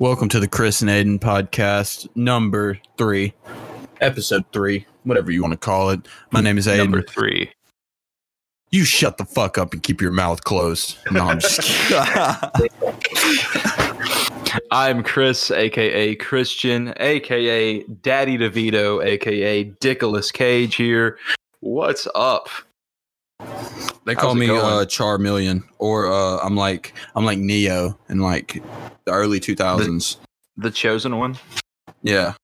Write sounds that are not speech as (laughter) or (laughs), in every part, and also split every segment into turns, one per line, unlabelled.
Welcome to the Chris and Aden podcast, number three, episode three, whatever you want to call it. My name is Aden.
Number three.
You shut the fuck up and keep your mouth closed. No, I'm just (laughs) kidding.
I'm Chris, aka Christian, aka Daddy DeVito, aka Dickolas Cage here. What's up?
They call
How's it
me
going?
uh, Charmeleon, or uh, I'm like I'm like Neo in like the early 2000s.
The chosen one?
yeah,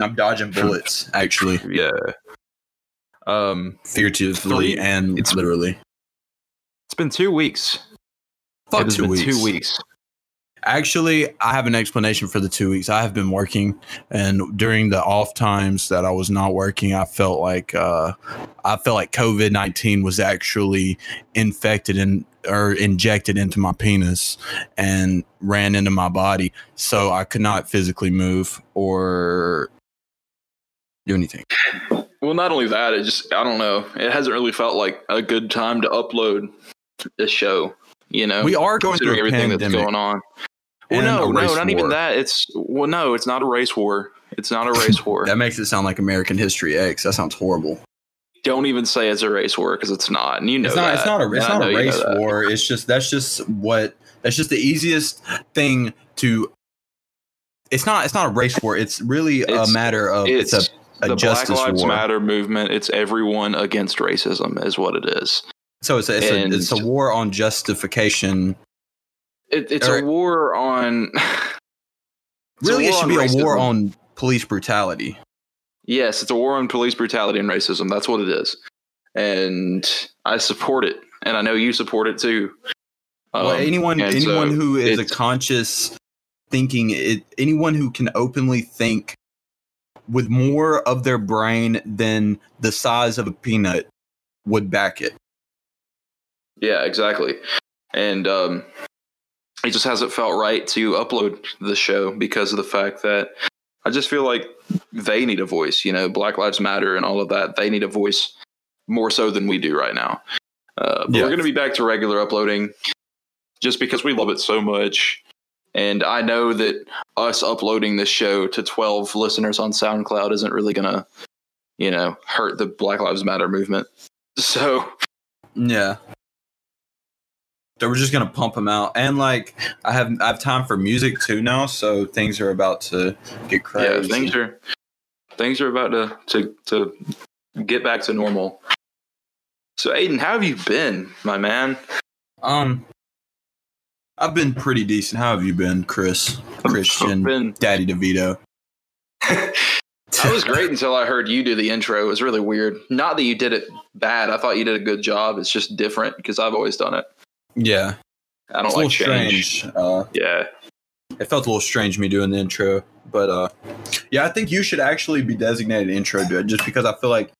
I'm dodging bullets actually, (laughs)
Yeah. Um,
figuratively
Three-
and
it's-
literally.
it's been two weeks.
Fuck
it has
two
been
weeks.
two weeks.
Actually, I have an explanation for the two weeks. I have been working, and during the off times that I was not working, I felt like uh, I felt like COVID nineteen was actually infected and or injected into my penis and ran into my body, so I could not physically move or do anything.
Well, not only that, it just, I don't know. It hasn't really felt like a good time to upload a show, you know?
We are going through
everything
pandemic.
that's going on. Well, no, no,
race
not even that. It's well, no, it's not a race war. It's not a race (laughs) war.
That makes it sound like American History X. That sounds horrible.
Don't even say it's a race war because it's not, and you know
it's not.
that.
It's not a. It's not a
you know
race war. It's just that's just what that's just the easiest thing to. It's not. It's not a race war. It's really
It's-
a matter of. It's,
It's,
a, a
the Black Lives
war.
Matter movement. It's everyone against racism, is what it is.
So it's a, it's,
and-
a, it's a war on justification.
It, it's a war on. (laughs)
Really, it should be a war on police brutality.
Yes, it's a war on police brutality and racism. That's what it is, and I support it, and I know you support it too.
well,
Um,
anyone anyone
so
who is a conscious thinking, it, anyone who can openly think with more of their brain than the size of a peanut would back it.
Yeah, exactly. And um, it just hasn't felt right to upload the show because of the fact that I just feel like they need a voice. You know, Black Lives Matter and all of that. They need a voice more so than we do right now. Uh, but
Yeah.
we're going to be back to regular uploading just because we love it so much. And I know that us uploading this show to 12 listeners on SoundCloud isn't really going to, you know, hurt the Black Lives Matter movement. (laughs) So,
Yeah. So we're just gonna pump them out, and like I have I have time for music too now, so things are about to get crazy.
yeah things are things are about to to to get back to normal. So aden how have you been my man?
Um, I've been pretty decent. How have you been, Chris? Christian,
been
Daddy DeVito. (laughs)
i was great until i heard you do the intro. It was really weird. Not that you did it bad. I thought you did a good job. It's just different because i've always done it
Yeah,
i don't
it's a
like
little
change
strange. Uh,
yeah
it felt a little strange me doing the intro, but uh, yeah, I think you should actually be designated intro dude, just because I feel like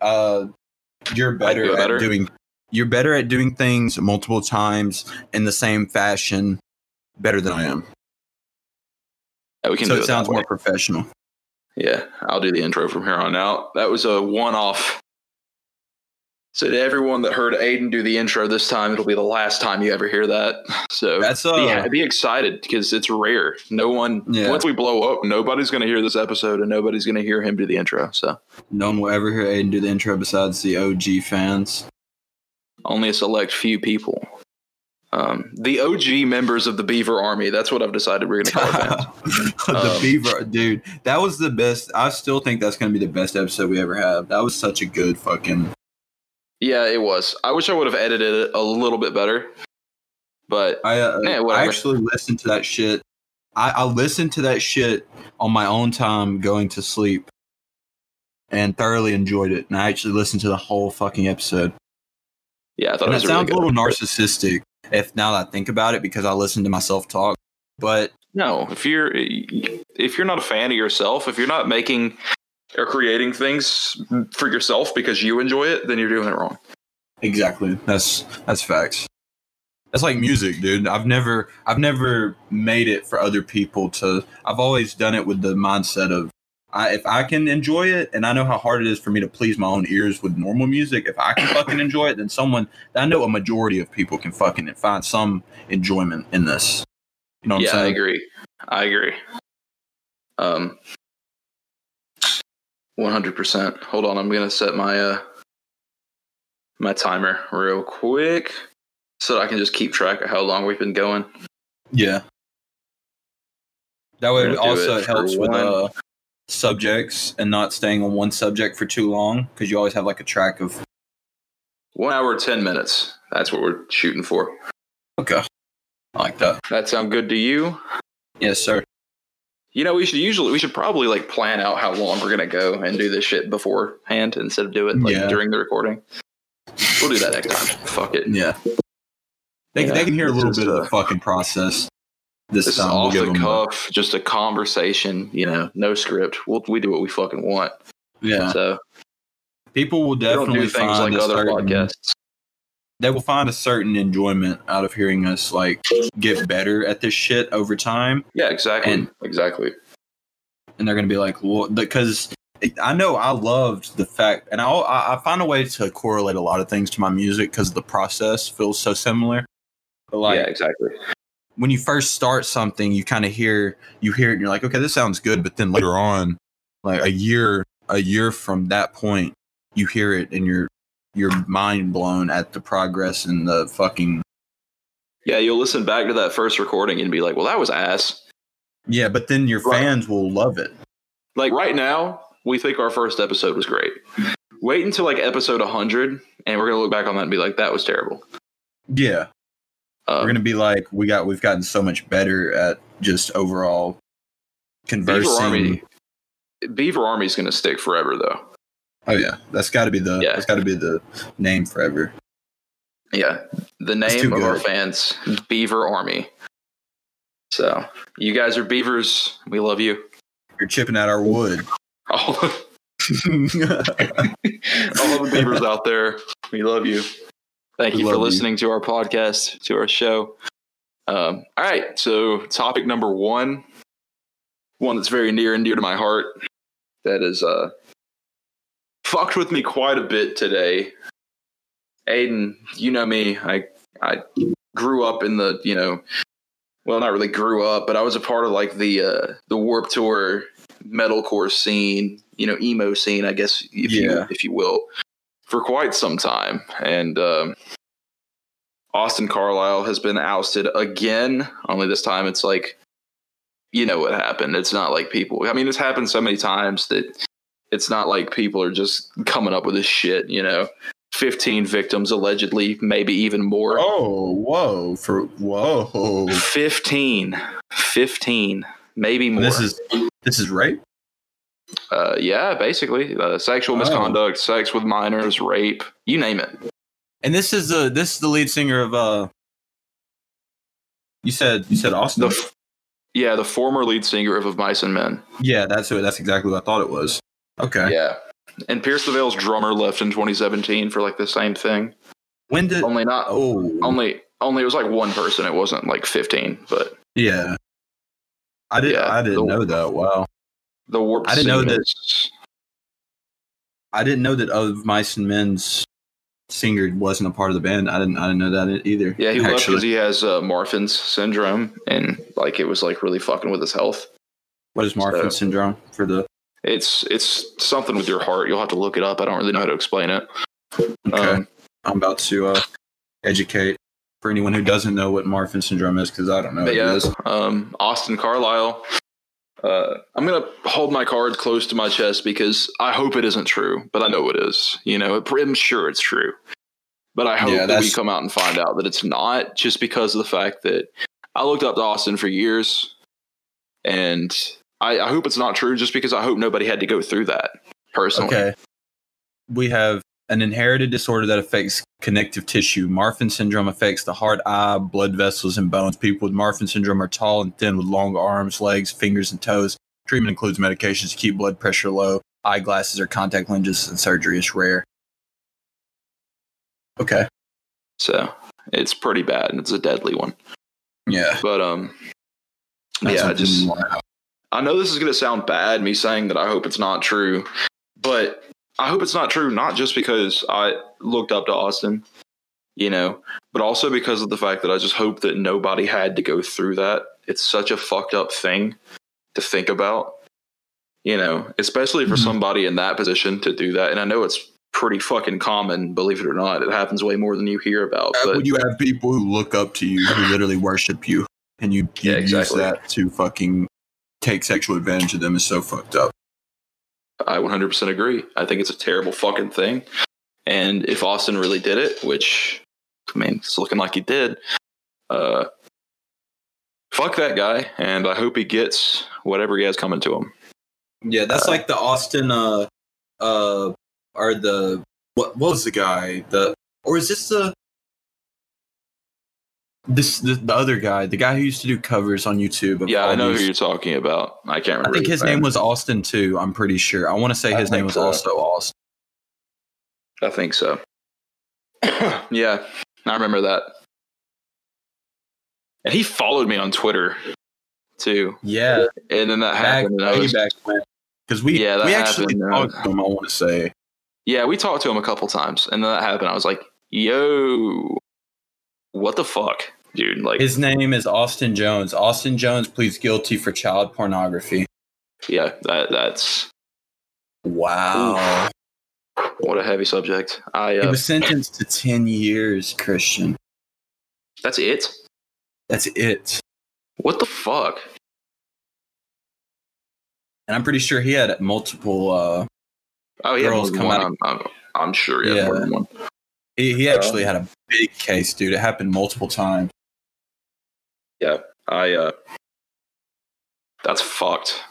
uh, you're better
do it
at doing you're better at doing things multiple times in the same fashion better than I am.
Yeah, we can
so
do
it
it
sounds more professional.
Yeah, I'll do the intro from here on out. That was a one off. So to everyone that heard Aden do the intro this time, it'll be the last time you ever hear that. So
That's uh,
yeah, be excited because it's rare. No one
Yeah.
once we blow up, nobody's going to hear this episode, and nobody's going to hear him do the intro. So
no one will ever hear Aden do the intro besides the OG fans.
only a select few people. Um, the OG members of the Beaver Army. That's what I've decided we're going to call fans. (laughs)
the
Um,
Beaver, dude, that was the best. I still think that's going to be the best episode we ever have. That was such a good fucking.
Yeah, it was. I wish I would have edited it a little bit better, but
I, uh,
Yeah,
I actually listened to that shit. I, I listened to that shit on my own time going to sleep and thoroughly enjoyed it. And I actually listened to the whole fucking episode.
yeah, I thought
And
it
that
was a really
sounds
good
a little narcissistic if now that I think about it because I listened to myself talk. But
No, if you're if you're not a fan of yourself, if you're not making or creating things for yourself because you enjoy it, then you're doing it wrong.
Exactly. That's that's facts. That's like music, dude. I've never I've never made it for other people to I've always done it with the mindset of I, if I can enjoy it and I know how hard it is for me to please my own ears with normal music, if I can fucking enjoy it, then someone I know a majority of people can fucking find some enjoyment in this. You know what
yeah,
I'm
I agree. I agree. Um, one hundred percent. Hold on, I'm gonna set my uh my timer real quick so I can just keep track of how long we've been going.
Yeah. That way, it also
it
helps with uh, subjects and not staying on one subject for too long because you always have like a track of.
One hour ten minutes. That's what we're shooting for.
Okay. I like that.
That sound good to you?
Yes, sir.
You know, we should usually we should probably like plan out how long we're gonna go and do this shit beforehand instead of do it like
Yeah.
during the recording. We'll do that next time. Fuck it.
Yeah. They,
Yeah,
they can hear a little
is,
bit of
uh,
the fucking process. This,
This is
time we'll
off the
them a-
cuff, just a conversation. You know, no script. We'll, we do what we fucking want.
Yeah.
So
People will definitely
do things
find
like other podcasts.
They will find a certain enjoyment out of hearing us like get better at this shit over time.
Yeah, exactly.
And-
exactly.
and they're gonna be like, well, because I know I loved the fact, and I I find a way to correlate a lot of things to my music because the process feels so similar. But like
yeah, exactly.
when you first start something, you kind of hear you hear it, and you're like, okay, this sounds good, but then later on, like a year a year from that point, you hear it, and you're you're mind blown at the progress and the fucking
Yeah, you'll listen back to that first recording and be like, "Well, that was ass."
yeah. But then your
Right.
fans will love it.
Like right now, we think our first episode was great. Wait until like episode 100, and we're gonna look back on that and be like, "That was terrible."
Yeah,
Um,
we're gonna be like we got we've gotten so much better at just overall
Beaver. Army. Beaver Army's gonna stick forever, though.
Oh yeah, that's got to be the
Yeah.
that's got to be the name forever.
Yeah, the name of our fans, Beaver Army. So you guys are beavers. We love you.
You're chipping at our wood. (laughs)
All, (laughs) all the beavers out there, we love you. Thank
We
you for
love you.
listening to our podcast, to our show. Um, all right, so topic number one, one that's very near and dear to my heart, that is uh, fucked with me quite a bit today. Aden, you know me. I I grew up in the you know, well, not really grew up, but I was a part of like the uh, the Warp Tour metalcore scene, you know, emo scene, I guess, if you if you will, for quite some time. And um, Austin Carlisle has been ousted again. Only this time, it's like, you know what happened. It's not like people. I mean, it's happened so many times that it's not like people are just coming up with this shit. You know, fifteen victims allegedly, maybe even more.
oh, whoa! For whoa!
15 15 maybe more
This is this is rape.
uh, yeah basically uh, sexual
Oh.
misconduct sex with minors rape you name it
And this is the this is the lead singer of uh. You said you said Austin.
the yeah the former lead singer of of mice and men
yeah, that's what that's exactly what I thought it was. Okay.
yeah and pierce the veil's drummer left in 2017 for like the same thing
When did?
only not
Oh,
only only it was like one person it wasn't like 15 but
yeah. I did.
Yeah,
I didn't
the-
know that. Wow.
the warp
I didn't know that- I didn't know that of Mice and Men's singer wasn't a part of the band. I didn't. I didn't know that either.
yeah he left because he has uh, marfan's syndrome and like it was like really fucking with his health
What is Marfan
So-
syndrome for the?
It's it's something with your heart. You'll have to look it up. I don't really know how to explain it.
Okay,
Um,
I'm about to uh, educate for anyone who doesn't know what Marfan syndrome is because I don't know what
yeah,
it is.
um, Austin Carlisle. Uh, I'm gonna hold my cards close to my chest because I hope it isn't true, but I know it is. You know, I'm sure it's true, but I hope
Yeah,
that we come out and find out that it's not, just because of the fact that I looked up to Austin for years, and I, I hope it's not true, just because I hope nobody had to go through that personally.
Okay, we have an inherited disorder that affects connective tissue. Marfan syndrome affects the heart, eye, blood vessels, and bones. People with Marfan syndrome are tall and thin with long arms, legs, fingers, and toes. Treatment includes medications to keep blood pressure low. Eyeglasses or contact lenses, and surgery is rare. Okay.
So it's pretty bad, and it's a deadly one.
Yeah.
But um,
That's
yeah, I just I know this is going to sound bad, me saying that I hope it's not true, but I hope it's not true, not just because I looked up to Austin you know, but also because of the fact that I just hope that nobody had to go through that. It's such a fucked up thing to think about, you know, especially for
Mhm.
somebody in that position to do that. And I know it's pretty fucking common, believe it or not. It happens way more than you hear about. But
when you have people who look up to you, who literally worship you, and you, you
Yeah, exactly.
use that to fucking take sexual advantage of them is so fucked up.
I 100% agree. I think it's a terrible fucking thing. And if Austin really did it, which I mean, it's looking like he did, uh, fuck that guy. And I hope he gets whatever he has coming to him.
Yeah, that's
Uh,
like the Austin uh uh or the what what was the guy? The or is this the this the, the other guy, the guy who used to do covers on YouTube. Of
Yeah, I know
these-
who you're talking about. I can't remember.
I think his name was Austin too. I'm pretty sure. I want to say his name was
so.
also Austin.
I think so. (coughs) yeah, I remember that. And he followed me on Twitter too.
Yeah,
And then that
back
happened. And I was,
back. Because we
Yeah, that
we actually
happened, uh,
talked to him. I want to say.
yeah, we talked to him a couple times. And then that happened. I was like, yo, what the fuck, dude? Like,
His name is Austin Jones. Austin Jones pleads guilty for child pornography.
yeah, that that's
Wow.
what a heavy subject. I
He
uh,
was sentenced to 10 years, Christian.
that's it.
That's it.
What the fuck?
And I'm pretty sure he had multiple. Uh,
Oh yeah,
Girls come
one.
out-
I'm, I'm, I'm sure. he Yeah, more than one.
he, he actually had a big case, dude. It happened multiple times.
I uh that's fucked.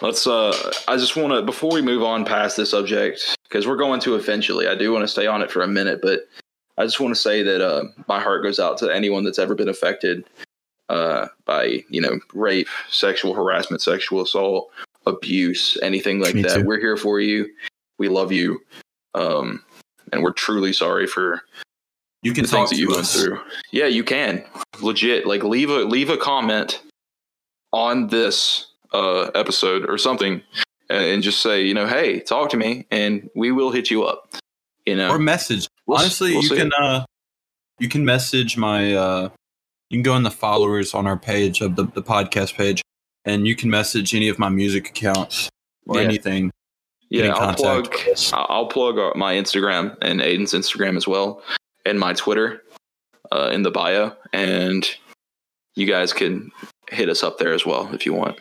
Let's uh I just want to before we move on past this subject because we're going to eventually. I do want to stay on it for a minute, but I just want to say that uh my heart goes out to anyone that's ever been affected uh by, you know, rape, sexual harassment, sexual assault, abuse, anything like
Me
that.
too.
We're here for you. We love you. Um and we're truly sorry for
You can
the
talk
things that
to
you went
us.
through. Yeah, you can. Legit. Like leave a leave a comment on this uh episode or something and, and just say, you know, hey, talk to me and we will hit you up. You know.
Or message.
We'll s-
Honestly,
we'll
you
see.
can uh, you can message my. Uh, you can go in the followers on our page of the, the podcast page, and you can message any of my music accounts or
Yeah.
anything.
yeah, I'll plug. I'll I'll plug uh, my Instagram and Aden's Instagram as well and my Twitter uh, in the bio and you guys can hit us up there as well if you want.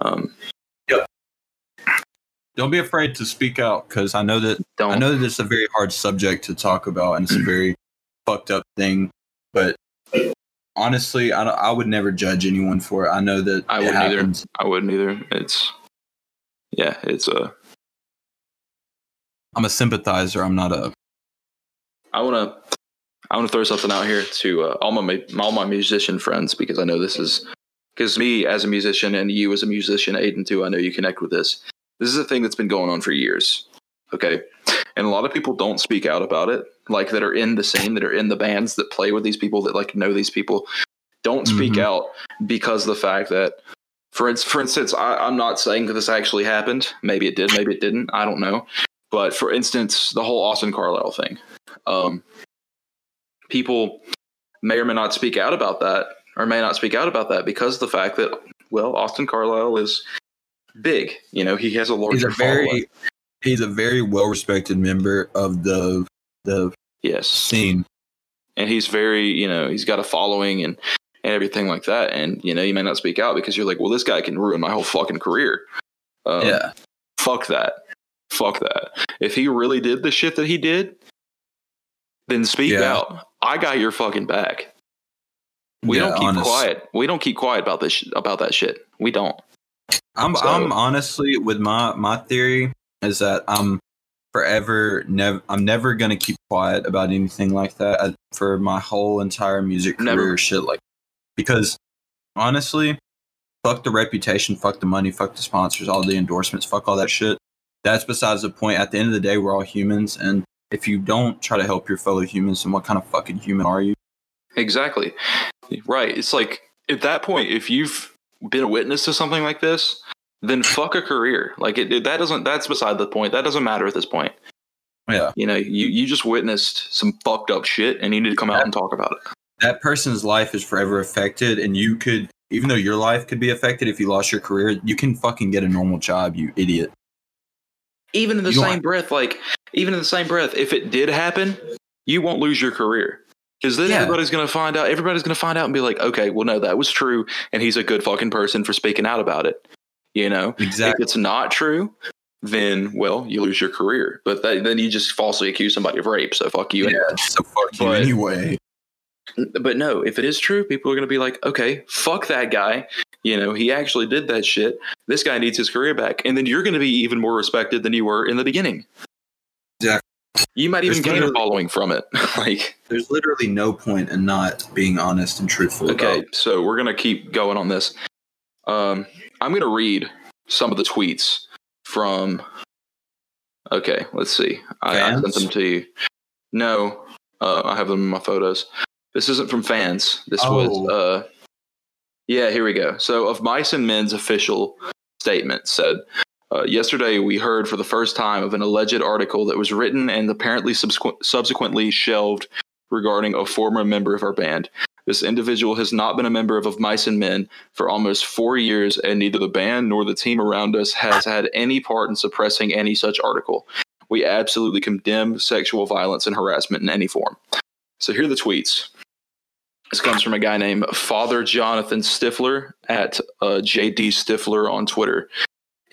Um
Don't be afraid to speak out because I know that
don't
I know that it's a very hard subject to talk about and it's a (clears throat) very fucked up thing. But honestly, I, don't- I would never judge anyone for it. I know that
I wouldn't either. I wouldn't either. It's yeah, it's uh
I'm a sympathizer. I'm not a.
I want to I want to throw something out here to uh, all my all my musician friends because I know this is because me as a musician and you as a musician, Aden too. I know you connect with this. This is a thing that's been going on for years. Okay, and a lot of people don't speak out about it, like that are in the scene, that are in the bands, that play with these people, that like know these people. Don't speak
Mhm.
out because of the fact that, for ins- for instance, I, I'm not saying that this actually happened. Maybe it did. Maybe it didn't. I don't know. But for instance, the whole Austin Carlisle thing um, people may or may not speak out about that or may not speak out about that because of the fact that well austin carlisle is big you know he has a larger
He's a very.
following.
He's a very well respected member of the the
yes
scene.
and he's very you know he's got a following and and everything like that and you know you may not speak out because you're like well this guy can ruin my whole fucking career um,
yeah.
fuck that fuck that if he really did the shit that he did then speak
Yeah.
out i got your fucking back We
Yeah,
don't keep
honest.
quiet. We don't keep quiet about this sh- about that shit. We don't.
I'm
So-
I'm honestly with my my theory is that I'm forever never I'm never gonna keep quiet about anything like that uh, for my whole entire music career
Never.
shit like because honestly fuck the reputation fuck the money fuck the sponsors all the endorsements fuck all that shit that's besides the point at the end of the day we're all humans and if you don't try to help your fellow humans then what kind of fucking human are you
Exactly. Right. It's like at that point, if you've been a witness to something like this, then fuck a career. Like it, it- that doesn't. That's beside the point. That doesn't matter at this point.
Yeah.
You know, you you just witnessed some fucked up shit, and you need to come out and talk about it.
That person's life is forever affected, and you could, even though your life could be affected if you lost your career, you can fucking get a normal job, you idiot.
Even in the
You
same breath, like even in the same breath, if it did happen, you won't lose your career. Because then
Yeah.
everybody's gonna find out. Everybody's gonna find out and be like, okay, well, no, that was true, and he's a good fucking person for speaking out about it. You know,
Exactly.
if it's not true, then well, you lose your career. But that, then you just falsely accuse somebody of rape. So fuck you.
Yeah, so fuck you anyway.
But no, if it is true, people are going to be like, okay, fuck that guy. You know, he actually did that shit. This guy needs his career back. And then you're going to be even more respected than you were in the beginning.
Exactly.
You might even
There's
gain a following from it. (laughs) like,
There's literally no point in not being honest and truthful.
okay,
about-
so we're going to keep going on this. Um, I'm going to read some of the tweets from. Okay, let's see. I, I sent them to you. No, uh, I have them in my photos. This isn't from fans. This was.
Oh.
Uh, yeah, here we go. So, of Mice and Men's official statement said, uh, yesterday we heard for the first time of an alleged article that was written and apparently subsequ- subsequently shelved regarding a former member of our band. This individual has not been a member of, of Mice and Men for almost four years, and neither the band nor the team around us has had any part in suppressing any such article. We absolutely condemn sexual violence and harassment in any form. So here are the tweets. This comes from a guy named Father Jonathan Stifler at uh, JD Stifler on Twitter.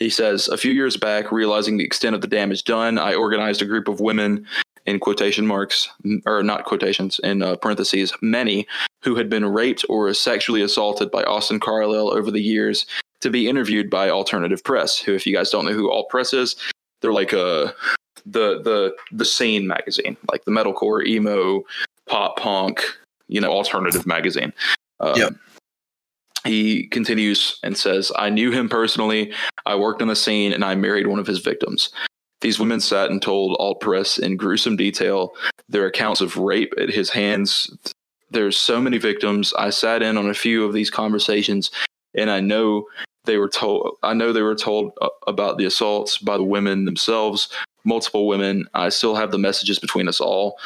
He says, A few years back, realizing the extent of the damage done, I organized a group of women, in quotation marks, or not quotations, in uh, parentheses, many who had been raped or sexually assaulted by Austin Carlisle over the years to be interviewed by Alternative Press, who, if you guys don't know who Alt Press is, they're like uh, the the the scene magazine, like the metalcore, emo, pop punk, you know, alternative magazine. Um. He continues and says, I knew him personally. I worked on the scene and I married one of his victims. These women sat and told Alt Press in gruesome detail their accounts of rape at his hands. There's so many victims. I sat in on a few of these conversations and I know they were told I know they were told uh, about the assaults by the women themselves, multiple women. I still have the messages between us all.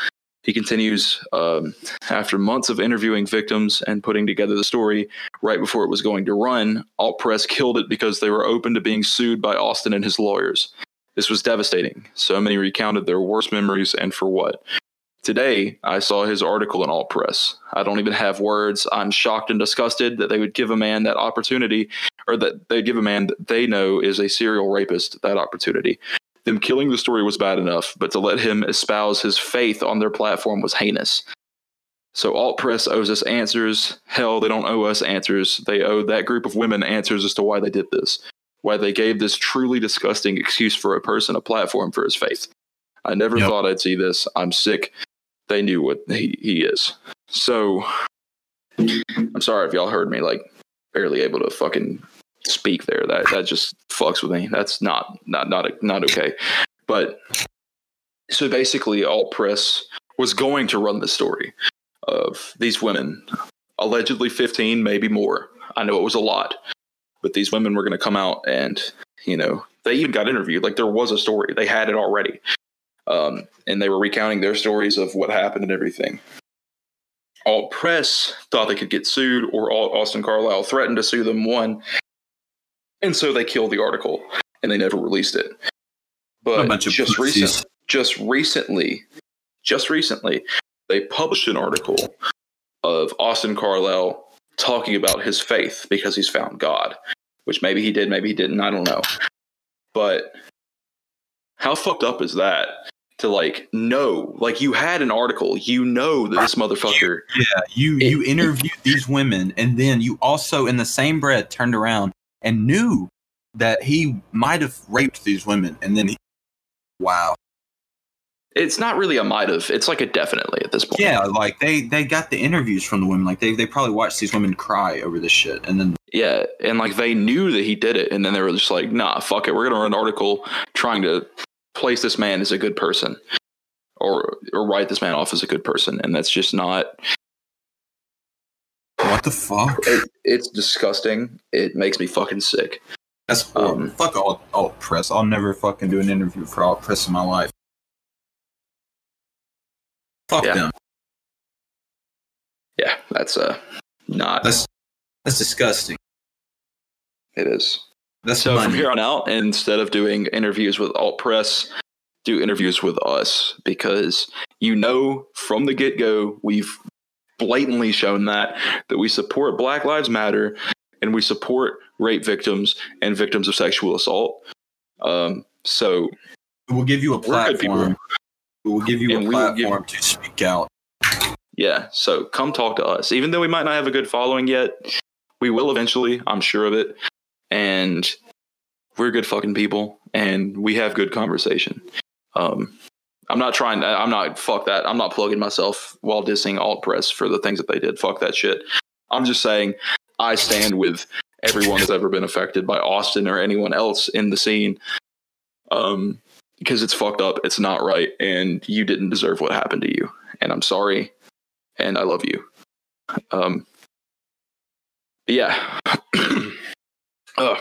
He continues um, after months of interviewing victims and putting together the story right before it was going to run, Alt Press (laughs) killed it because they were open to being sued by Austin and his lawyers. This was devastating. So many recounted their worst memories and for what. Today, I saw his article in Alt Press. I don't even have words. I'm shocked and disgusted that they would give a man that opportunity, or that they'd give a man that they know is a serial rapist that opportunity. Them killing the story was bad enough, but to let him espouse his faith on their platform was heinous. So Alt Press owes us answers. Hell, they don't owe us answers. They owe that group of women answers as to why they did this, why they gave this truly disgusting excuse for a person a platform for his faith. I never
Yep.
thought I'd see this. I'm sick. They knew what he, he is. So I'm sorry if y'all heard me like barely able to fucking speak there. That that just fucks with me. That's not not not not okay. But so basically, Alt Press was going to run the story of these women, allegedly 15, maybe more. I know it was a lot, but these women were going to come out and you know they even got interviewed. Like there was a story. They had it already. Um, and they were recounting their stories of what happened and everything. Alt Press thought they could get sued, or Austin Carlisle threatened to sue them. One, and so they killed the article, and they never released it. But just recent, just recently, just recently, they published an article of Austin Carlisle talking about his faith because he's found God, which maybe he did, maybe he didn't. I don't know. But how fucked up is that? To like know, like you had an article, you know that this motherfucker.
Yeah, you you (laughs) interviewed these women, and then you also, in the same breath, turned around and knew that he might have raped these women, and then he, wow,
It's not really a might have. It's like a definitely at this point.
yeah, like they they got the interviews from the women, like they they probably watched these women cry over this shit, and then
Yeah, and like they knew that he did it, and then they were just like, "Nah, fuck it, we're gonna run an article trying to place this man as a good person, or or write this man off as a good person," and that's just not.
The fuck?
It, it's disgusting. It makes me fucking sick.
That's.
Um,
fuck all alt press. I'll never fucking do an interview for alt press in my life. Fuck
Yeah.
them.
Yeah, that's uh not
That's that's disgusting.
it is.
That's
So from here on out, instead of doing interviews with alt press, do interviews with us because you know from the get go we've blatantly shown that that we support Black Lives Matter and we support rape victims and victims of sexual assault. Um, so
We'll give you a
We're good people.
platform. We'll give you
And
a
will give-
platform to speak out.
yeah, so come talk to us. Even though we might not have a good following yet, we will eventually. I'm sure of it. And we're good fucking people, and we have good conversation. Um, I'm not trying. I'm not. Fuck that. I'm not plugging myself while dissing alt press for the things that they did. Fuck that shit. I'm just saying I stand with everyone that's ever been affected by Austin or anyone else in the scene. Um, because it's fucked up. It's not right, and you didn't deserve what happened to you. And I'm sorry, and I love you. Um, yeah. (clears throat) uh,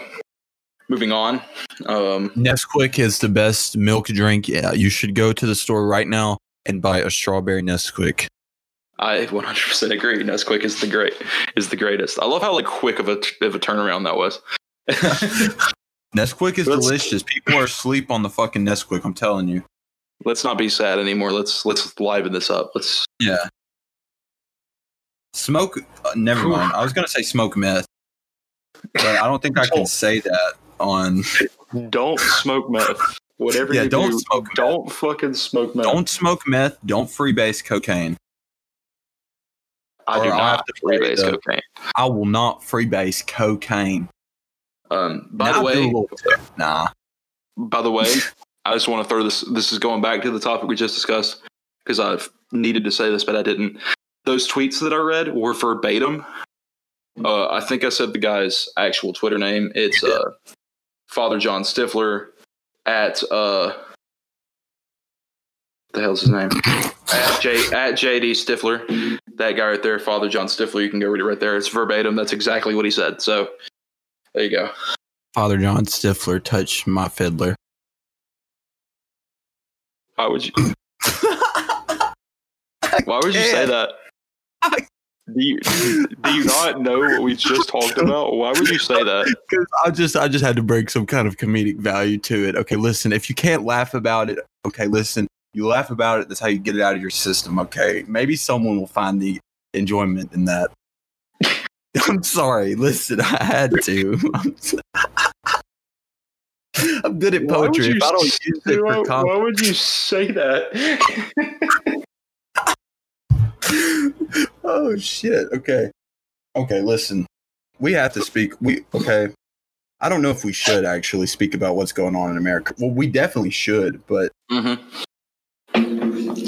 moving on. Um,
Nesquik is the best milk drink. Yeah, you should go to the store right now and buy a strawberry Nesquik.
I 100% agree. Nesquik is the great is the greatest. I love how like quick of a of a turnaround that was. (laughs)
Nesquik is
Let's-
delicious. People are asleep on the fucking Nesquik. I'm telling you.
Let's not be sad anymore. Let's let's liven this up. Let's
Yeah. Smoke. Uh, never mind. I was gonna say smoke meth, but I don't think I can (laughs) say that on.
don't smoke meth. Whatever
Yeah,
you
don't
do,
smoke meth.
don't fucking smoke meth.
Don't smoke meth. Don't freebase cocaine.
I do
or I'll
not
have to
freebase
the-
cocaine.
I will not freebase cocaine.
Um, by
Now
the way,
nah.
by the way, I just want to throw this. This is going back to the topic we just discussed because I've needed to say this, but I didn't. Those tweets that I read were verbatim. Uh, I think I said the guy's actual Twitter name. It's uh, Father John Stifler at uh, what the hell's his name? At J at JD Stifler. That guy right there, Father John Stifler. You can go read it right there. It's verbatim. That's exactly what he said. So there you go.
Father John Stifler touched my fiddler.
Why would you? (laughs) Why would you say that? Do you, do you not know what we just talked about? Why would you say that?
Because I just I just had to bring some kind of comedic value to it. Okay, listen, if you can't laugh about it, okay, listen, you laugh about it, that's how you get it out of your system, okay? Maybe someone will find the enjoyment in that. (laughs) I'm sorry, listen, I had to. I'm, s- (laughs) I'm good at
Why would
poetry.
you
If I don't use it for comedy.
why would you say that? (laughs)
oh shit. Okay. Okay, listen. We have to speak. We okay. I don't know if we should actually speak about what's going on in America. Well, we definitely should, but
Mhm.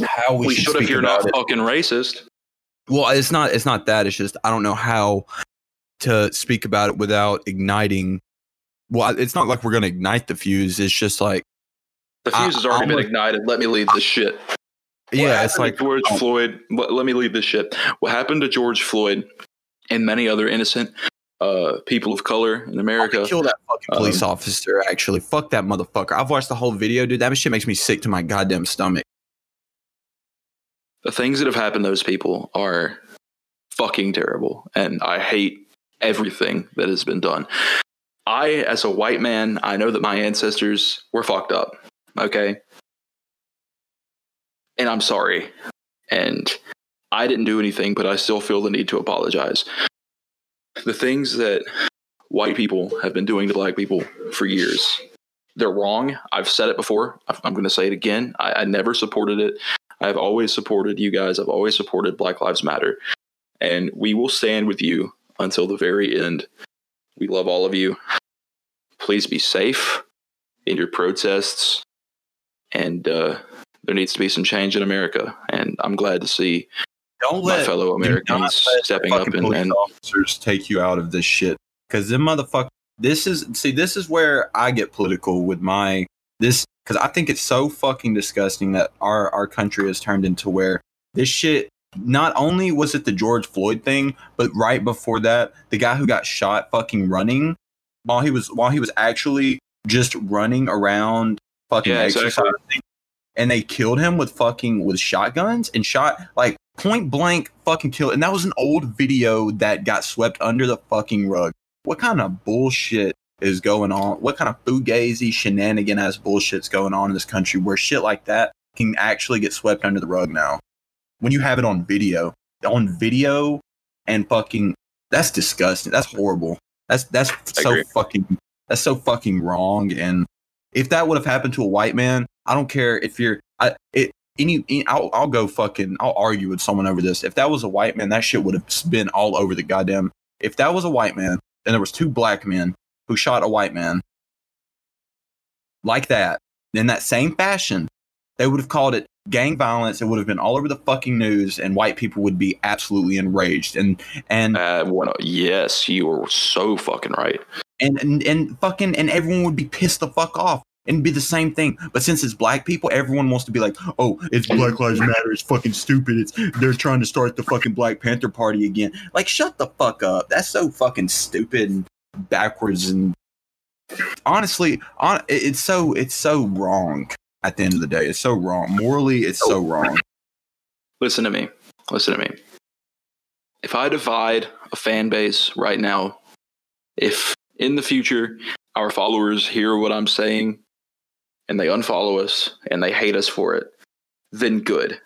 how we,
We
should,
should if you're not
it.
fucking racist.
Well, it's not. It's not that. It's just I don't know how to speak about it without igniting. Well, it's not like we're gonna ignite the fuse. It's just like
The
I-
fuse has already
I'm
been
like-
ignited. Let me lead this shit.
Yeah, it's like
George
oh.
Floyd. Let, let me lead this shit. What happened to George Floyd and many other innocent uh, people of color in America?
kill that fucking
Um,
police officer. Actually, fuck that motherfucker. I've watched the whole video, dude. That shit makes me sick to my goddamn stomach.
the things that have happened to those people are fucking terrible and i hate everything that has been done i as a white man i know that my ancestors were fucked up okay and i'm sorry and i didn't do anything but i still feel the need to apologize the things that white people have been doing to black people for years they're wrong i've said it before i'm going to say it again I, I never supported it I've always supported you guys. I've always supported Black Lives Matter. And we will stand with you until the very end. We love all of you. Please be safe in your protests. And uh, there needs to be some change in America. And I'm glad to see
Don't
my
let
fellow Americans stepping up and, and
officers take you out of this shit. Because them motherfuckers. This is see. This is where I get political with my this. Because I think it's so fucking disgusting that our our country has turned into where this shit. Not only was it the George Floyd thing, but right before that, the guy who got shot fucking running while he was while he was actually just running around fucking
Yeah, exactly.
And they killed him with fucking with shotguns and shot like point blank fucking kill. And that was an old video that got swept under the fucking rug. What kind of bullshit is going on? What kind of fugazi shenanigan ass bullshit's going on in this country where shit like that can actually get swept under the rug now? When you have it on video, on video and fucking that's disgusting. That's horrible. That's that's so
agree.
fucking that's so fucking wrong. And if that would have happened to a white man, I don't care if you're I it any, any I'll I'll go fucking I'll argue with someone over this. If that was a white man, that shit would have been all over the goddamn. If that was a white man and there was two black men who shot a white man like that in that same fashion, they would have called it gang violence. It would have been all over the fucking news, and white people would be absolutely enraged. And and
Uh, one, yes, you were so fucking right.
and, and and fucking and everyone would be pissed the fuck off and be the same thing. But since it's black people, everyone wants to be like, "Oh, it's Black Lives Matter. It's fucking stupid. It's they're trying to start the fucking Black Panther Party again." Like, shut the fuck up. That's so fucking stupid and backwards. And honestly, on it's so it's so wrong. At the end of the day, it's so wrong. Morally, it's so wrong.
Listen to me. Listen to me. If I divide a fan base right now, if in the future our followers hear what I'm saying and they unfollow us and they hate us for it, then good.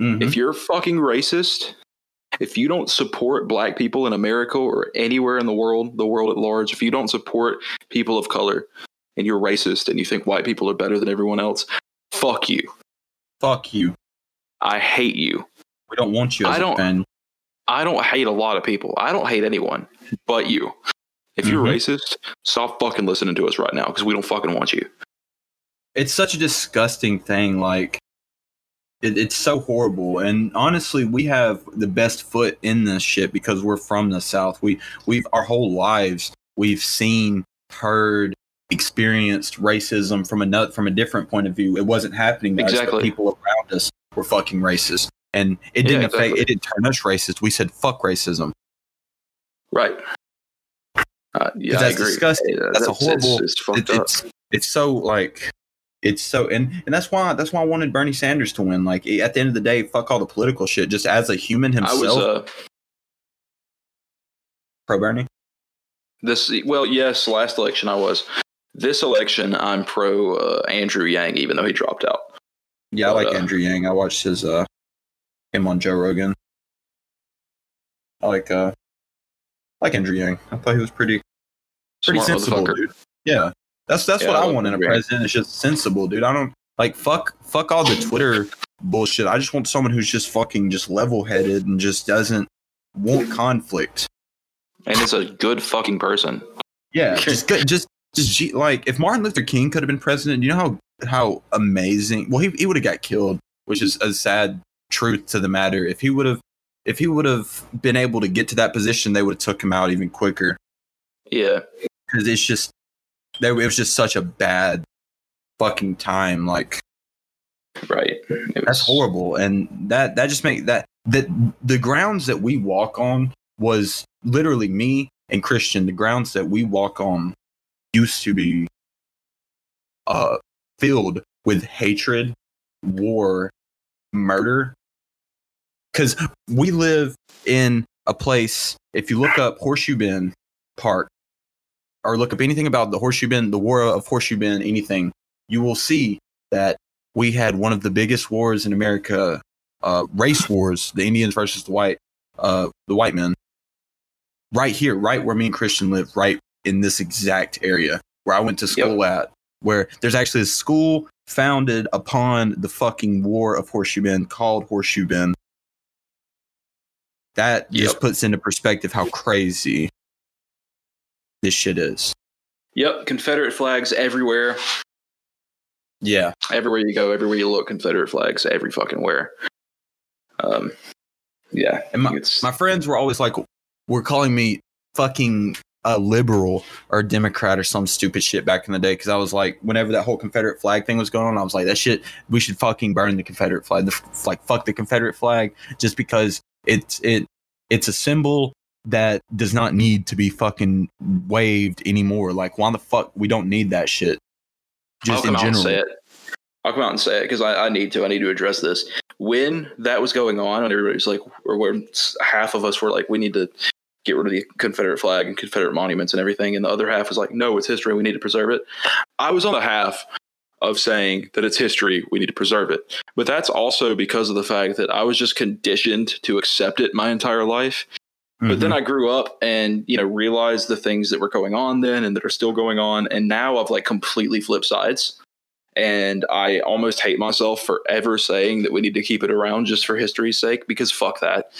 Mhm.
If you're fucking racist, if you don't support black people in America or anywhere in the world, the world at large, if you don't support people of color and you're racist and you think white people are better than everyone else, fuck you.
Fuck you.
I hate you.
We don't want you. As
I
a
don't-. I don't hate a lot of people. I don't hate anyone but you. If you're
Mhm.
racist, stop fucking listening to us right now because we don't fucking want you.
It's such a disgusting thing like it, it's so horrible and honestly we have the best foot in this shit because we're from the south we we've our whole lives we've seen heard experienced racism from a from a different point of view it wasn't happening to us,
Exactly.
people around us were fucking racist and it didn't affect
exactly.
it didn't turn us racist we said fuck racism
Right. Uh, yeah,
that's disgusting.
Yeah,
That's a horrible-
It's, it's
it, it's it's so like it's so and and that's why that's why I wanted Bernie Sanders to win. Like at the end of the day, fuck all the political shit. Just as a human himself.
I was uh,
pro Bernie.
this. Well, yes, last election I was. This election, I'm pro uh, Andrew Yang, even though he dropped out.
Yeah, I like
uh,
Andrew Yang. I watched his uh him on Joe Rogan. I like uh I like Andrew Yang. I thought he was pretty pretty sensible, dude. Yeah, that's that's
Yeah,
what
I
I want in a president. It's just sensible, dude. I don't like fuck fuck all the Twitter bullshit. I just want someone who's just fucking just level headed and just doesn't want conflict.
And it's a good fucking person.
Yeah, (laughs) just good, just just like if Martin Luther King could have been president, you know how how amazing. Well, he he would have got killed, which is a sad truth to the matter. If he would have if he would have been able to get to that position, they would have took him out even quicker
Yeah.
because it's just there. It was just such a bad fucking time. Like
Right. It
that's horrible, and that that just make that that the grounds that we walk on was literally me and Christian. The grounds that we walk on used to be uh filled with hatred, war, murder. Because we live in a place. If you look up Horseshoe Bend Park, or look up anything about the Horseshoe Bend, the War of Horseshoe Bend, anything, you will see that we had one of the biggest wars in America, uh, race wars, the Indians versus the white, uh, the white men, right here, right where me and Christian live, right in this exact area where I went to school at, where there's actually a school founded upon the fucking war of Horseshoe Bend called Horseshoe Bend. That just puts into perspective how crazy this shit is.
Yep. Confederate flags everywhere.
Yeah.
Everywhere you go, everywhere you look, Confederate flags every fucking where. Um, yeah.
And my, my friends were always like, were calling me fucking a liberal or a Democrat or some stupid shit back in the day. Cause I was like, whenever that whole Confederate flag thing was going on, I was like, that shit, we should fucking burn the Confederate flag. The, like, fuck the Confederate flag just because it's, it, it's a symbol that does not need to be fucking waved anymore. Like, why the fuck we don't need that shit? Just in
come out and
general.
say it. I'll come out and say it because I, I need to. I need to address this. When that was going on, and everybody's like, or where half of us were like, we need to get rid of the Confederate flag and Confederate monuments and everything, and the other half was like, no, it's history. We need to preserve it. I was on the half of saying that it's history. We need to preserve it. But that's also because of the fact that I was just conditioned to accept it my entire life. Mm-hmm. But then mm-hmm. I grew up and, you know, realized the things that were going on then and that are still going on. And now I've like completely flipped sides. And I almost hate myself for ever saying that we need to keep it around just for history's sake because fuck that.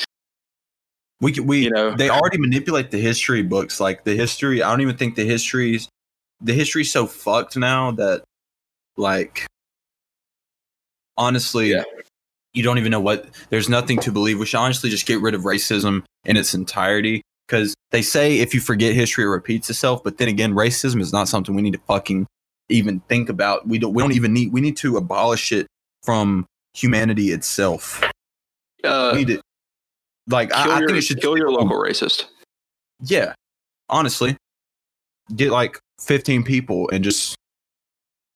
We we you know they already manipulate the history books like the history. I don't even think the history's the history's so fucked now that like honestly yeah. You don't even know what there's nothing to believe. We should honestly just get rid of racism in its entirety because they say if you forget history it repeats itself. But then again, racism is not something we need to fucking even think about. We don't we don't even need we need to abolish it from humanity itself. Uh, we need to like I,
your,
I, think
it should kill your local racist.
Yeah, honestly, get like 15 people and just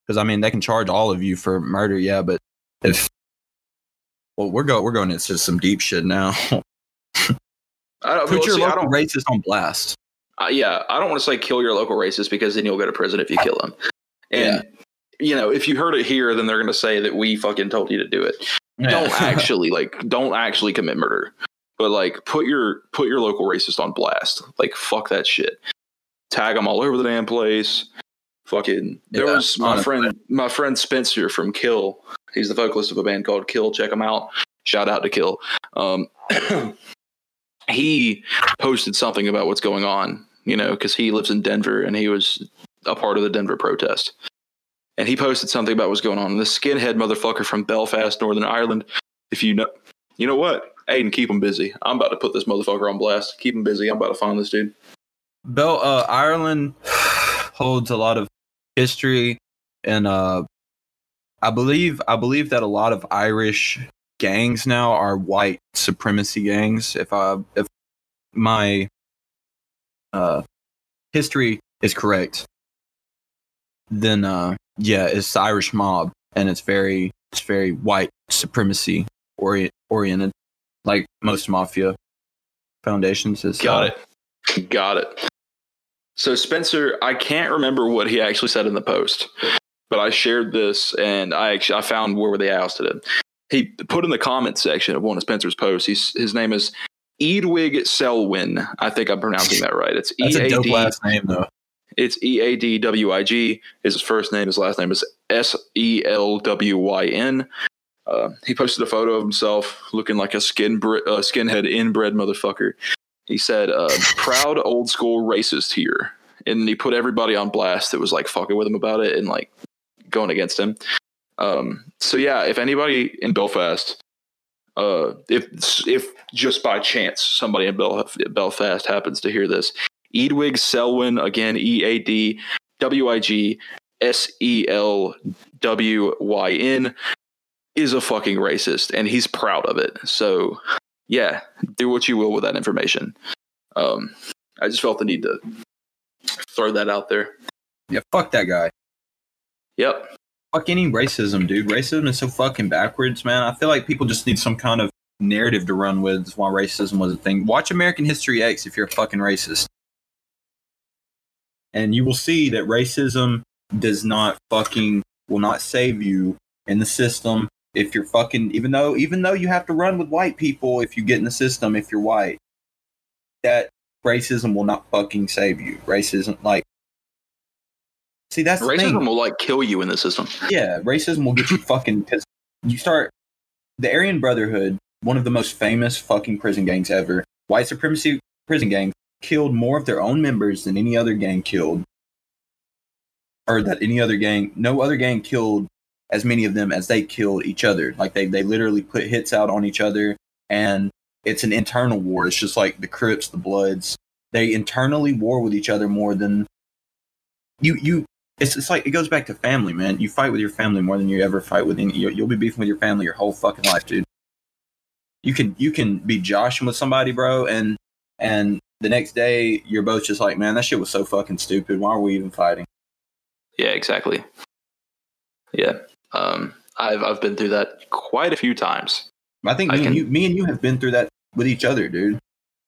because I mean they can charge all of you for murder. Yeah, but if well, we're going we're going into some deep shit now. (laughs) I don't, Put your see, local racist on blast.
Uh, yeah, I don't want to say kill your local racist because then you'll go to prison if you kill him. And yeah. you know, if you heard it here, then they're going to say that we fucking told you to do it. Yeah. Don't (laughs) actually like don't actually commit murder but like put your put your local racist on blast. Like fuck that shit. Tag them all over the damn place. Fucking there yeah, was my friend my friend Spencer from Kill. He's the vocalist of a band called Kill. Check him out. Shout out to Kill. Um, (clears throat) he posted something about what's going on. You know, because he lives in Denver and he was a part of the Denver protest. And he posted something about what's going on. And the skinhead motherfucker from Belfast, Northern Ireland. If you know, you know what? Aden, keep him busy. I'm about to put this motherfucker on blast. Keep him busy. I'm about to find this dude.
Bel uh, Ireland (sighs) holds a lot of history, and uh, I believe I believe that a lot of Irish gangs now are white supremacy gangs. If I if my uh, history is correct, then uh, yeah, it's the Irish mob, and it's very it's very white supremacy orient, oriented like most mafia foundations is
got uh, it. Got it. So spencer i can't remember what he actually said in the post but i shared this and i actually i found where they ousted him he put in the comment section of one of spencer's posts he's, his name is eadwig selwyn i think i'm pronouncing that right it's (laughs)
That's E-A-D, a dope last name though
it's E A D W I G. Is His first name, his last name is S E L W Y N. Uh, he posted a photo of himself looking like a skin uh, skinhead inbred motherfucker. He said, uh, (laughs) "Proud old school racist here," and he put everybody on blast that was like fucking with him about it and like going against him. Um, so yeah, if anybody in Belfast, uh, if if just by chance somebody in Bel- Belfast happens to hear this, Eadwig Selwyn again, E A D W I G S E L W Y N is a fucking racist and he's proud of it. So, yeah, do what you will with that information. Um, I just felt the need to throw that out there.
Yeah, fuck that guy.
Yep.
Fuck any racism, dude. Racism is so fucking backwards, man. I feel like people just need some kind of narrative to run with why racism was a thing. Watch American History X if you're a fucking racist. And you will see that racism does not fucking will not save you in the system if you're fucking even though even though you have to run with white people if you get in the system if you're white that racism will not fucking save you racism like see that's
racism will like kill you in the system
yeah racism will get you fucking because you start the aryan brotherhood one of the most famous fucking prison gangs ever white supremacy prison gang killed more of their own members than any other gang killed or that any other gang no other gang killed as many of them as they killed each other. Like they they literally put hits out on each other, and it's an internal war. It's just like the Crips, the Bloods. They internally war with each other more than you you. It's it's like it goes back to family, man. You fight with your family more than you ever fight with any. You'll be beefing with your family your whole fucking life, dude. You can you can be joshing with somebody, bro, and and the next day you're both just like, man, that shit was so fucking stupid. Why are we even fighting?
Yeah, exactly. Yeah. Um, I've I've been through that quite a few times.
I think
I
me,
can-
and you, me and you have been through that with each other, dude.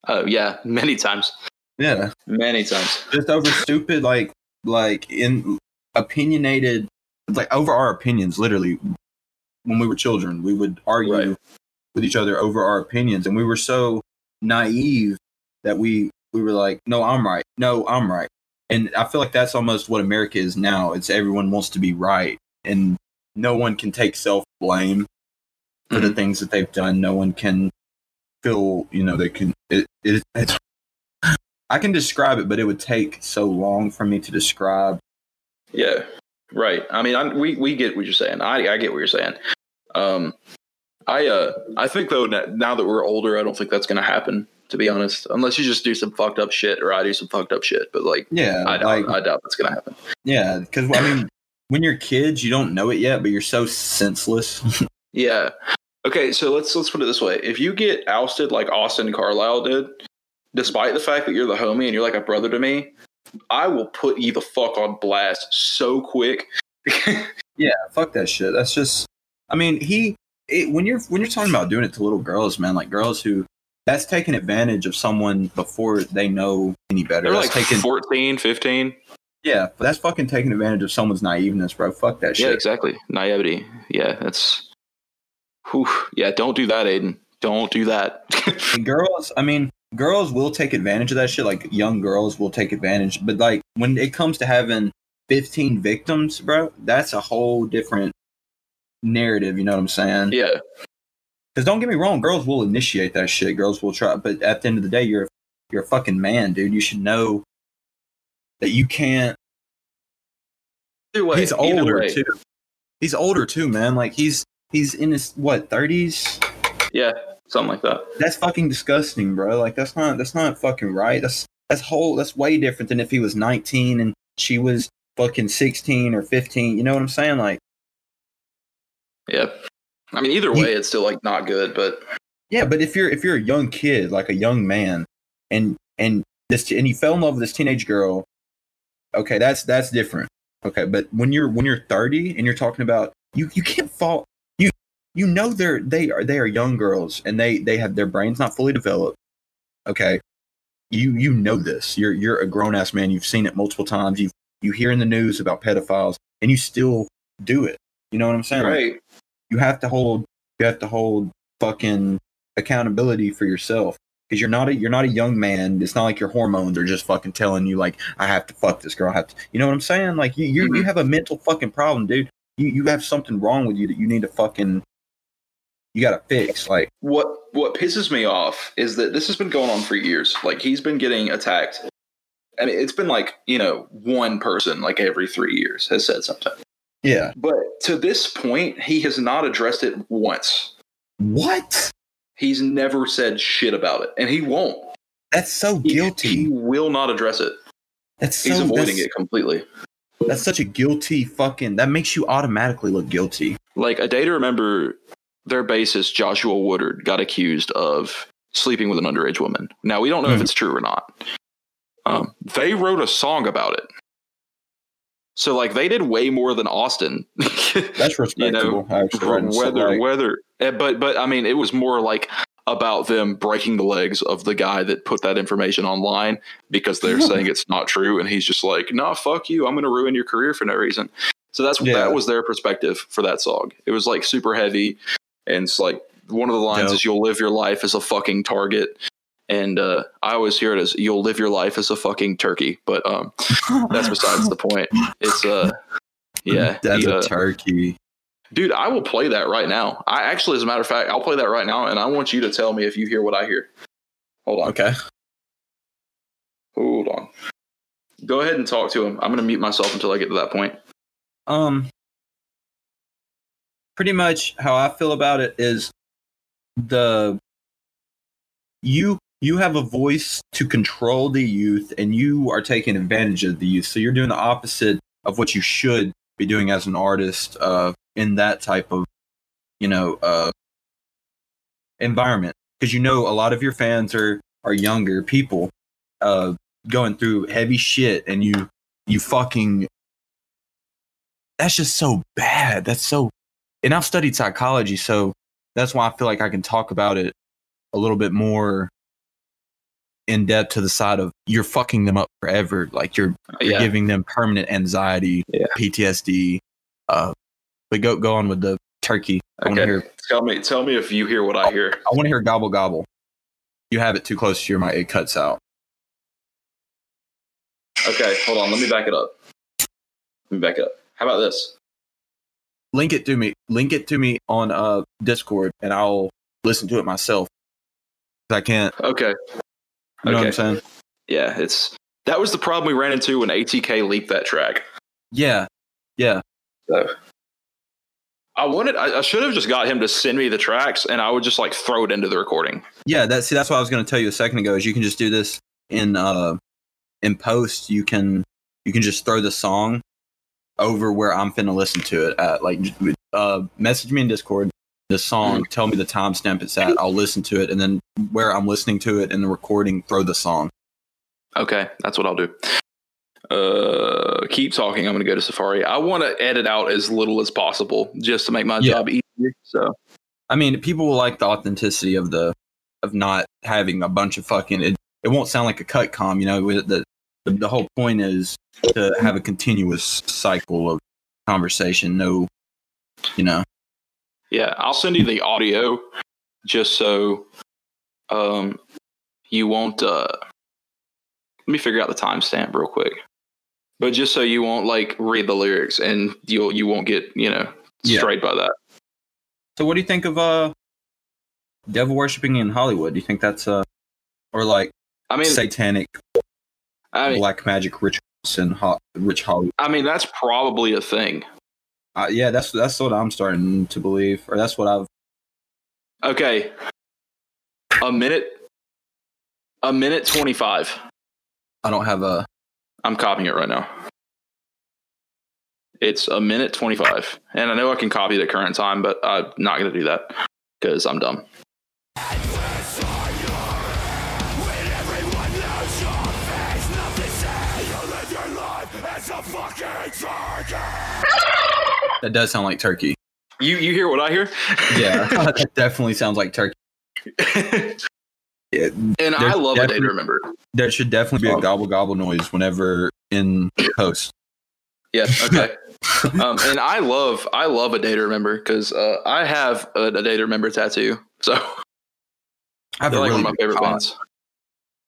Oh yeah, many times,
Yeah,
many times.
just over stupid, like like in opinionated, like over our opinions. Literally, when we were children, we would argue
Right.
with each other over our opinions, and we were so naive that we we were like, "No, I'm right. No, I'm right." And I feel like that's almost what America is now. It's everyone wants to be right, and no one can take self blame for the mm-hmm. things that they've done. No one can feel, you know, they can. It, it, it's, I can describe it, but it would take so long for me to describe.
Yeah, right. I mean, I, we we get what you're saying. I I get what you're saying. Um, I uh I think though now that we're older, I don't think that's gonna happen. To be honest, unless you just do some fucked up shit, or I do some fucked up shit. But like,
Yeah,
I doubt
like
I doubt that's gonna happen.
yeah, because I mean, when you're kids, you don't know it yet, but you're so senseless. (laughs)
Yeah. Okay, so let's let's put it this way: if you get ousted like Austin Carlisle did, despite the fact that you're the homie and you're like a brother to me, I will put you the fuck on blast so quick. (laughs)
yeah, fuck that shit. That's just. I mean, he it, when you're when you're talking about doing it to little girls, man, like girls who that's taking advantage of someone before they know any better.
They're
That's
like
taking
14, 15.
yeah, but that's fucking taking advantage of someone's naiveness, bro. Fuck that shit.
Yeah, exactly. Naivety. Yeah, that's. Whew. Yeah, don't do that, Aden. Don't do that. (laughs)
Girls, I mean, girls will take advantage of that shit. Like young girls will take advantage, but like when it comes to having 15 victims, bro, that's a whole different narrative. You know what I'm saying?
yeah,
Because don't get me wrong, girls will initiate that shit. Girls will try, but at the end of the day, you're you're a fucking man, dude. You should know that you can't.
Either way,
he's older
way.
too. He's older too, man. Like he's he's in his what 30s.
Yeah, something like that.
That's fucking disgusting, bro. Like that's not that's not fucking right. That's that's whole that's way different than if he was 19 and she was fucking 16 or 15. You know what I'm saying? Like
Yeah. I mean, either
He-
way, it's still like not good, but
yeah, but if you're if you're a young kid, like a young man, and and this and you fell in love with this teenage girl, okay, that's that's different. Okay, but when you're when you're 30 and you're talking about you you can't fall you know they're they are they are young girls and they they have their brains not fully developed. Okay. You you know this. You're you're a grown ass man. You've seen it multiple times. You you hear in the news about pedophiles and you still do it. You know what I'm saying? Like,
right.
you have to hold you have to hold fucking accountability for yourself because you're not a you're not a young man it's not like your hormones are just fucking telling you like i have to fuck this girl i have to you know what i'm saying like you you, you mm-hmm. have a mental fucking problem dude you you have something wrong with you that you need to fucking you gotta fix like
What what pisses me off is that this has been going on for years. Like he's been getting attacked. I mean, it's been like you know one person like every three years has said something.
yeah
But to this point, he has not addressed it once.
what
He's never said shit about it, and he won't.
that's so
He- He, will not address it.
that's so
He's avoiding it completely.
that's such a guilty fucking that makes you automatically look guilty
Like a day to remember, their bassist Joshua Woodard got accused of sleeping with an underage woman. Now we don't know if
Mhm.
it's true or not. Um, they wrote a song about it. So like they did way more than Austin. (laughs)
that's respectable actually writing stuff
whether whether eh, but but I mean it was more like about them breaking the legs of the guy that put that information online because they're saying it's not true and he's just like nah fuck you I'm going to ruin your career for no reason. So that's
Yeah.
that was their perspective for that song. It was like super heavy and it's like one of the lines
Dope.
is you'll live your life as a fucking target and uh, I always hear it as you'll live your life as a fucking turkey but um that's besides the point. It's uh yeah, (laughs)
that's
he,
a
uh,
turkey
Dude, I will play that right now. I actually, as a matter of fact, I'll play that right now, and I want you to tell me if you hear what I hear. Hold on.
okay
Hold on. Go ahead and talk to him. I'm going to mute myself until I get to that point.
Um, pretty much how I feel about it is the you you have a voice to control the youth, and you are taking advantage of the youth. So you're doing the opposite of what you should be doing as an artist uh, in that type of you know uh, environment, because you know a lot of your fans are are younger people uh, going through heavy shit, and you you fucking that's just so bad. That's so and I've studied psychology, so that's why I feel like I can talk about it a little bit more in depth to the side of you're fucking them up forever. Like you're, you're
Yeah.
giving them permanent anxiety,
Yeah.
PTSD. Uh, but go go on with the turkey. I want to
Okay.
hear.
Tell me, tell me if you hear what I hear.
I want to hear gobble gobble. You have it too close to your mic; it cuts out.
Okay, hold on. Let me back it up. Let me back it up. How about this?
Link it to me. Link it to me on uh Discord, and I'll listen to it myself. I can't.
Okay.
You know what
Okay.
I'm saying?
Yeah, it's that was the problem we ran into when ATK leaked that track.
Yeah, yeah.
So I wanted, I, I should have just got him to send me the tracks, and I would just like throw it into the recording.
Yeah, that's see, that's what I was going to tell you a second ago. Is you can just do this in uh in post. You can you can just throw the song over where I'm finna listen to it at. Like, uh, message me in Discord the song. Tell me the timestamp it's at. I'll listen to it, and then where I'm listening to it in the recording, throw the song.
Okay, that's what I'll do. Uh, keep talking. I'm going to go to Safari. I want to edit out as little as possible just to make my
Yeah.
job easier. So
I mean, people will like the authenticity of the of not having a bunch of fucking. It, it won't sound like a cut com. You know, with the, the the whole point is to have a continuous cycle of conversation. No, you know.
yeah, I'll send you the audio just so um you won't. uh Let me figure out the timestamp real quick. But just so you won't like read the lyrics and you'll you won't get you know
Yeah.
strayed by that.
So, what do you think of uh, devil worshipping in Hollywood? Do you think that's uh, or like
I mean,
satanic
I mean,
black magic rituals in ho- rich Hollywood?
I mean that's probably a thing.
Uh, yeah, that's that's what I'm starting to believe, or that's what I've.
Okay. A minute. A minute 25.
I don't have a.
I'm copying it right now. It's a minute 25. And I know I can copy the current time, but I'm not going to do that because I'm dumb.
That does sound like turkey.
You you hear what I hear?
Yeah, (laughs) (laughs) that definitely sounds like turkey. Yeah, (laughs)
and I love a day to remember.
there should definitely be a gobble gobble noise whenever in post.
Yeah. Okay. um, and I love I love a day to remember because uh, I have a, a day to remember tattoo. So
I have a
like
really
one of my favorite
cock.
bands.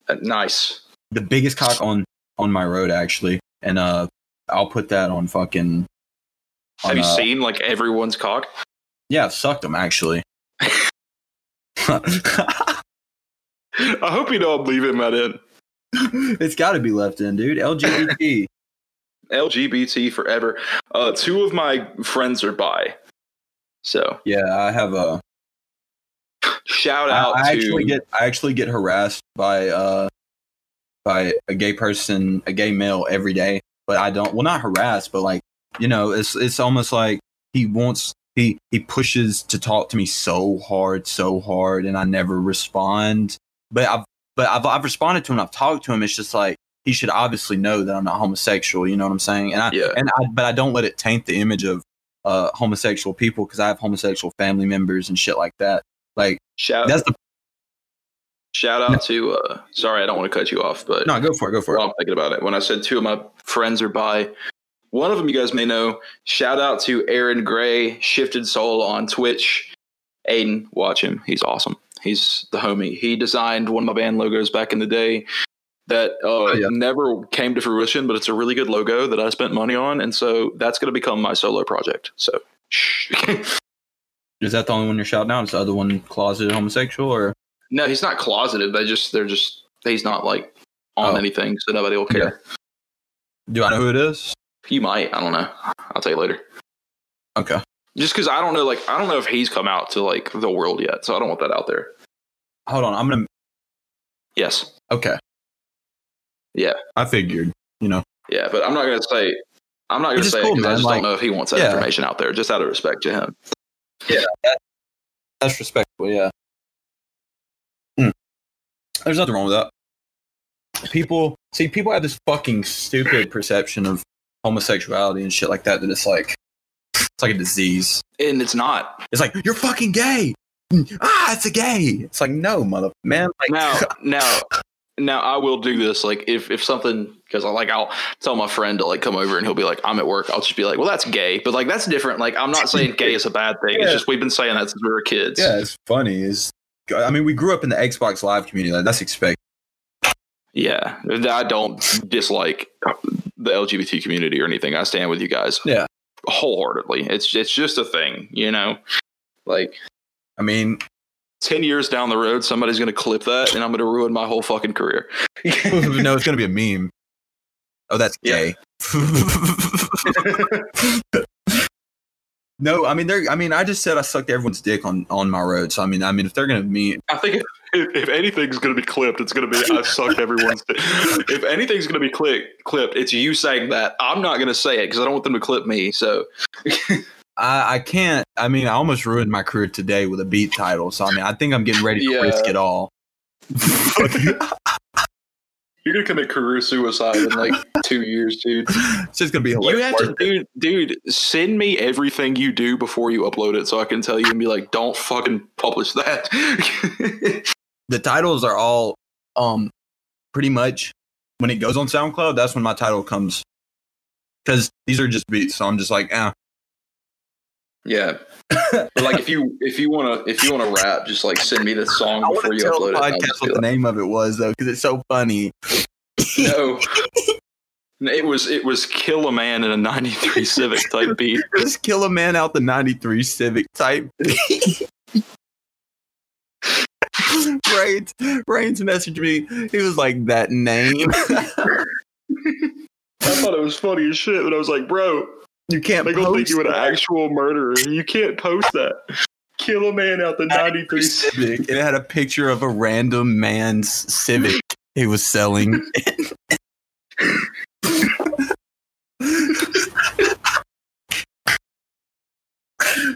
Uh, nice.
the biggest cock on on my road actually, and uh, I'll put that on fucking.
Have you
uh,
seen like everyone's cock?
Yeah, I've sucked them actually. (laughs) (laughs)
I hope you know I'm leaving that in.
it's got to be left in, dude. LGBT.
LGBT (laughs) forever. Uh, two of my friends are bi. So
yeah, I have a.
shout
I,
out
I
to
actually get I actually get harassed by uh by a gay person, a gay male every day, but I don't. Well, not harass, but like you know, it's it's almost like he wants he he pushes to talk to me so hard, so hard, and I never respond. But I've but I've I've responded to him. I've talked to him. It's just like he should obviously know that I'm not homosexual. You know what I'm saying? And I
Yeah.
and I but I don't let it taint the image of uh homosexual people because I have homosexual family members and shit like that. Like
shout
that's the
shout out to uh sorry I don't want to cut you off, but
no. Go for it. Go for it.
I'm thinking about it. When I said two of my friends are by, one of them you guys may know. Shout out to Aaron Gray, Shifted Soul on Twitch. Aden, watch him. He's awesome. He's the homie. He designed one of my band logos back in the day that uh,
yeah.
never came to fruition, but it's a really good logo that I spent money on, and so that's going to become my solo project. So. (laughs)
Is that the only one you're shouting out? Is the other one closeted homosexual or?
No, he's not closeted. They just they're just he's not like on
Oh.
anything, so nobody will care.
Do I know who it is?
You might. I don't know. I'll tell you later.
Okay.
Just because I don't know, like I don't know if he's come out to like the world yet, so I don't want that out there.
Hold on. I'm gonna.
Yes,
Okay.
Yeah.
I figured. You know.
yeah, but I'm not gonna say. I'm not gonna say it
cool,
I just
like-
don't know if he wants that
Yeah.
information out there, just out of respect to him. Yeah.
That's respectful. Yeah. There's nothing wrong with that. People see. People have this fucking stupid perception of homosexuality and shit like that. That it's like It's like a disease.
and it's not.
It's like you're fucking gay. Ah, it's a gay. It's like no, mother man. Like
Now, (laughs) now, now, I will do this. Like, if if something, because I like, I'll tell my friend to like come over, and he'll be like, "I'm at work." I'll just be like, "Well, that's gay," but like that's different. Like, I'm not saying gay is a bad thing. It's just we've been saying that since we were kids.
yeah, it's funny. Is I mean, we grew up in the Xbox Live community. Like, That's expected.
Yeah, I don't dislike the LGBT community or anything. I stand with you guys.
Yeah.
wholeheartedly. It's it's just a thing, you know. Like
I mean,
ten years down the road, somebody's gonna clip that, and I'm gonna ruin my whole fucking career. (laughs)
no, it's gonna be a meme. Oh, that's
Yeah.
gay. (laughs) (laughs) no, I mean, they're. I mean, I just said I sucked everyone's dick on on my road. So I mean, I mean, if they're gonna meet,
I think if, if anything's gonna be clipped, it's gonna be I sucked everyone's. dick. if anything's gonna be clipped, clipped, it's you saying that. I'm not gonna say it because I don't want them to clip me. So (laughs)
I I can't. I mean, I almost ruined my career today with a beat title. So I mean, I think I'm getting ready to
Yeah.
risk it all. (laughs)
you're gonna commit career suicide in like (laughs) two years, dude.
It's just gonna be
You have to, dude, dude, send me everything you do before you upload it so I can tell you and be like, don't fucking publish that. (laughs)
the titles are all um pretty much when it goes on SoundCloud, that's when my title comes. Because these are just beats, so I'm just like, eh.
Yeah. Like if you if you wanna if you wanna rap, just like send me the song
I
before
want
you
tell
upload
the
it.
podcast
just
what the
like,
name of it was though, because it's so funny.
no. (laughs) It was it was kill a man in a '93 Civic type (laughs) beat.
Just kill a man out the '93 Civic type. (laughs) Reigns, Reigns messaged me. He was like that name.
I thought it was funny as shit, but I was like, bro,
you can't
they gonna think
post
you an actual murderer. You can't post that. Kill a man out the '93 Civic.
Civic. It had a picture of a random man's Civic he was selling. (laughs)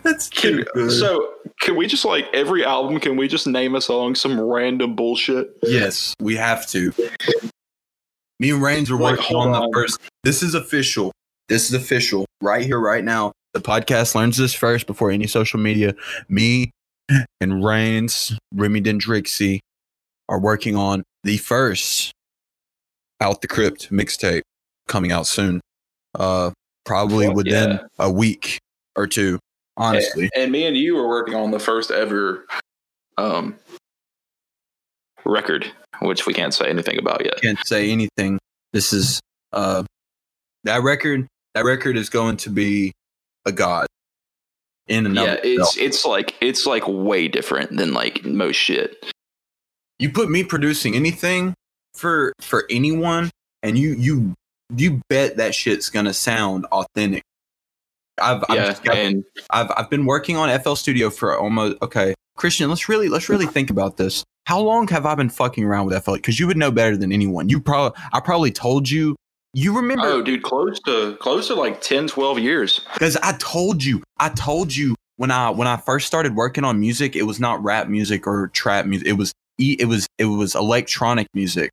That's
Can, so can we just like every album? Can we just name a song some random bullshit?
yes, we have to. Me and Reigns are working
hold
on the
on.
first. This is official. This is official. Right here, right now. The podcast learns this first before any social media. Me and Reigns, Remy Dendrixie, are working on the first Out the Crypt mixtape coming out soon. Uh, probably
Fuck
within
yeah.
a week or two. Honestly,
And me and you are working on the first ever um record, which we can't say anything about yet.
can't say anything. This is uh that record. That record is going to be a god in and
Yeah,
of itself.
it's it's like it's like way different than like most shit.
You put me producing anything for for anyone, and you you you bet that shit's gonna sound authentic. I've I've,
Yeah,
just got-
and
I've I've been working on FL Studio for almost okay. Christian, let's really let's really think about this. How long have I been fucking around with FL? Because you would know better than anyone. You probably I probably told you. You remember
oh, dude, close to close to like 10, 12 years.
because I told you, I told you when I when I first started working on music, it was not rap music or trap music. It was it was it was electronic music.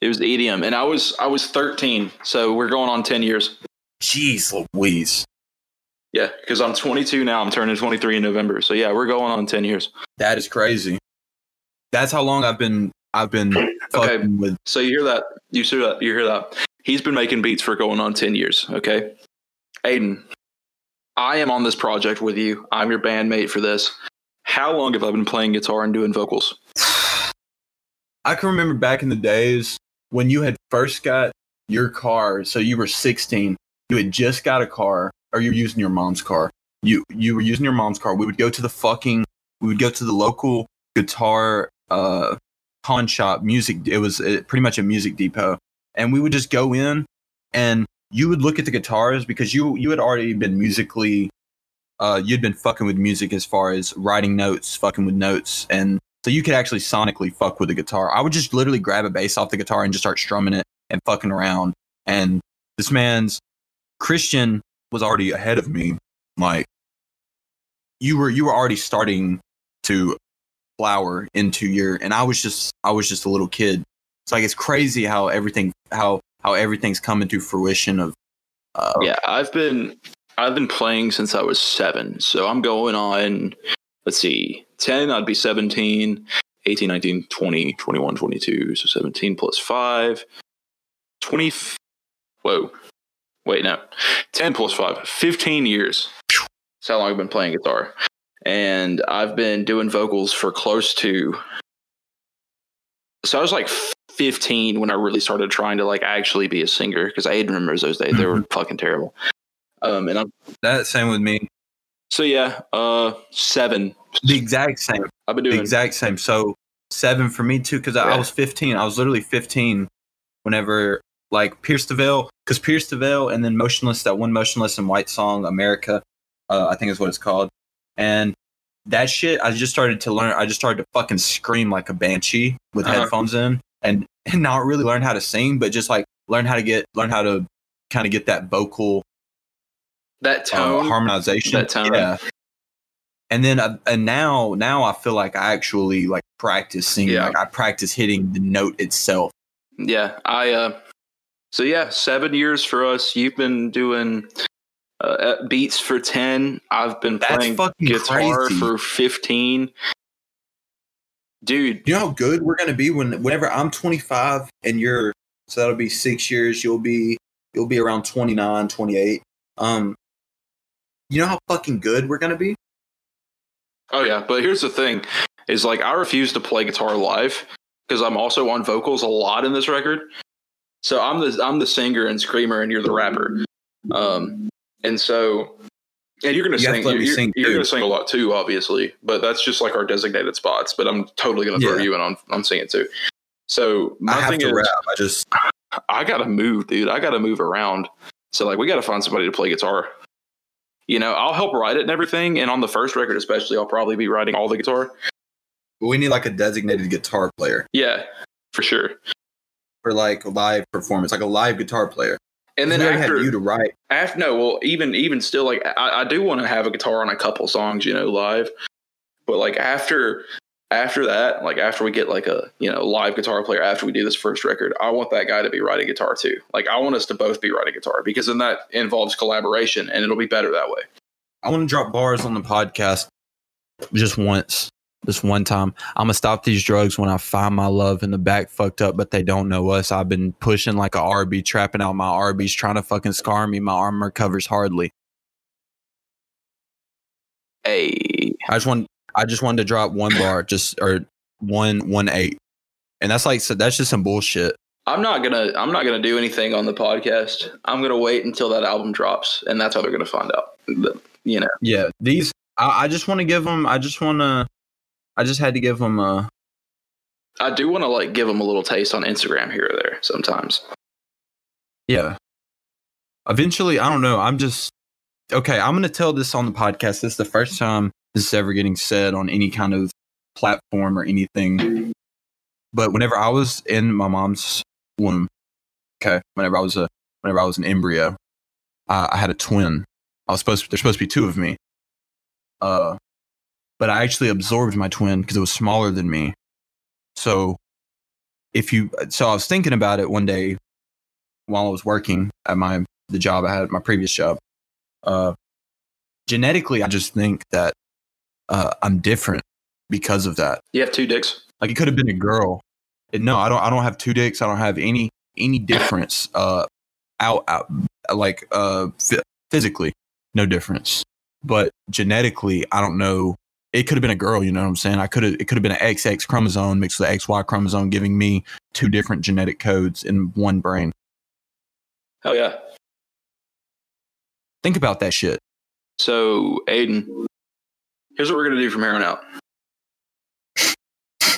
It was EDM, and I was I was thirteen, so we're going on ten years.
Jeez Louise,
Yeah, because I'm 22 now. I'm turning 23 in November. So yeah, we're going on 10 years.
that is crazy. That's how long I've been I've been
Okay.
with.
So you hear that? You hear that? You hear that? He's been making beats for going on 10 years. Okay, Aden, I am on this project with you. I'm your bandmate for this. How long have I been playing guitar and doing vocals? (sighs)
I can remember back in the days when you had first got your car. So you were 16. You had just got a car, or you were using your mom's car. You you were using your mom's car. We would go to the fucking. We would go to the local guitar uh pawn shop. Music. It was pretty much a music depot, and we would just go in, and you would look at the guitars because you you had already been musically. Uh, you'd been fucking with music as far as writing notes, fucking with notes, and so you could actually sonically fuck with the guitar. I would just literally grab a bass off the guitar and just start strumming it and fucking around. And this man's Christian was already ahead of me. Like you were you were already starting to flower into your and I was just I was just a little kid. It's like it's crazy how everything how how everything's coming to fruition of uh,
Yeah, I've been I've been playing since I was seven. So I'm going on, let's see, 10, I'd be 17, 18, 19, 20, 21, 22. So 17 plus 5, 20. Whoa. Wait, no. 10 plus 5, 15 years. That's how long I've been playing guitar. And I've been doing vocals for close to. So I was like 15 when I really started trying to like actually be a singer because I remember those days. They were fucking terrible. Um, and I'm
That same with me.
so yeah, uh, seven.
The exact same.
I've been doing The
exact same. So seven for me too, because I, I was 15. I was literally 15 whenever like Pierce the Veil, because Pierce the Veil and then Motionless, that one Motionless In White song, America, uh, I think is what it's called. And that shit, I just started to learn. I just started to fucking scream like a banshee with
Uh-huh.
headphones in, and and not really learn how to sing, but just like learn how to get learn how to kind of get that vocal
that
uh,
tone.
harmonization.
that tone.
Yeah. And then uh, and now now I feel like I actually like practice singing.
Yeah.
Like I practice hitting the note itself.
yeah, I. uh So yeah, seven years for us. You've been doing uh, uh, beats for ten. I've been
That's
playing guitar
crazy.
for fifteen. Dude,
You know how good we're gonna be when whenever I'm 25 and you're so that'll be six years. You'll be you'll be around 29, 28. Um, you know how fucking good we're gonna be.
Oh yeah, but here's the thing: is like I refuse to play guitar live because I'm also on vocals a lot in this record. So I'm the I'm the singer and screamer, and you're the rapper. Um, and so, and you're gonna
You have
sing.
to let
You're,
me
you're, you're gonna sing a lot too, obviously. But that's just like our designated spots. But I'm totally gonna throw
Yeah.
you in on on singing too. So my
I have
thing
to
is,
rap. I just
I gotta move, dude. I gotta move around. So like we gotta find somebody to play guitar. You know, I'll help write it and everything. And on the first record, especially, I'll probably be writing all the guitar.
we need like a designated guitar player
Yeah, for sure.
for like a live performance, like a live guitar player.
And then after,
had you to write.
after no, well, even even still, like I, I do want to have a guitar on a couple songs, you know, live. But like after after that, like after we get like a you know live guitar player after we do this first record, I want that guy to be writing guitar too. Like I want us to both be writing guitar because then that involves collaboration and it'll be better that way.
I want to drop bars on the podcast just once, this one time. I'm gonna stop these drugs when I find my love in the back fucked up, but they don't know us. I've been pushing like a RB, trapping out my RBs, trying to fucking scar me. My armor covers hardly.
Hey,
I just want, I just wanted to drop one (coughs) bar, just or one one eight, and that's like so that's just some bullshit.
I'm not gonna I'm not gonna do anything on the podcast. I'm gonna wait until that album drops, and that's how they're gonna find out. You know,
Yeah, these I, I just want to give them. I just want to. I just had to give them a.
I do want to like give them a little taste on Instagram here or there sometimes.
Yeah. Eventually, I don't know. I'm just okay. I'm going to tell this on the podcast. This is the first time this is ever getting said on any kind of platform or anything. But whenever I was in my mom's womb, okay, whenever I was a whenever I was an embryo, uh, I had a twin. I was supposed to, there's supposed to be two of me. Uh, but I actually absorbed my twin because it was smaller than me. So if you, so I was thinking about it one day while I was working at my the job I had, my previous job. Uh, genetically, I just think that uh, I'm different because of that.
You have two dicks.
Like it could have been a girl. And no, I don't. I don't have two dicks. I don't have any any difference. Uh, out out like uh phy- physically, no difference. But genetically, I don't know. It could have been a girl. You know what I'm saying? I could have. It could have been an XX chromosome mixed with an XY chromosome, giving me two different genetic codes in one brain.
Hell yeah.
Think about that shit.
So Aden, here's what we're gonna do from here on out.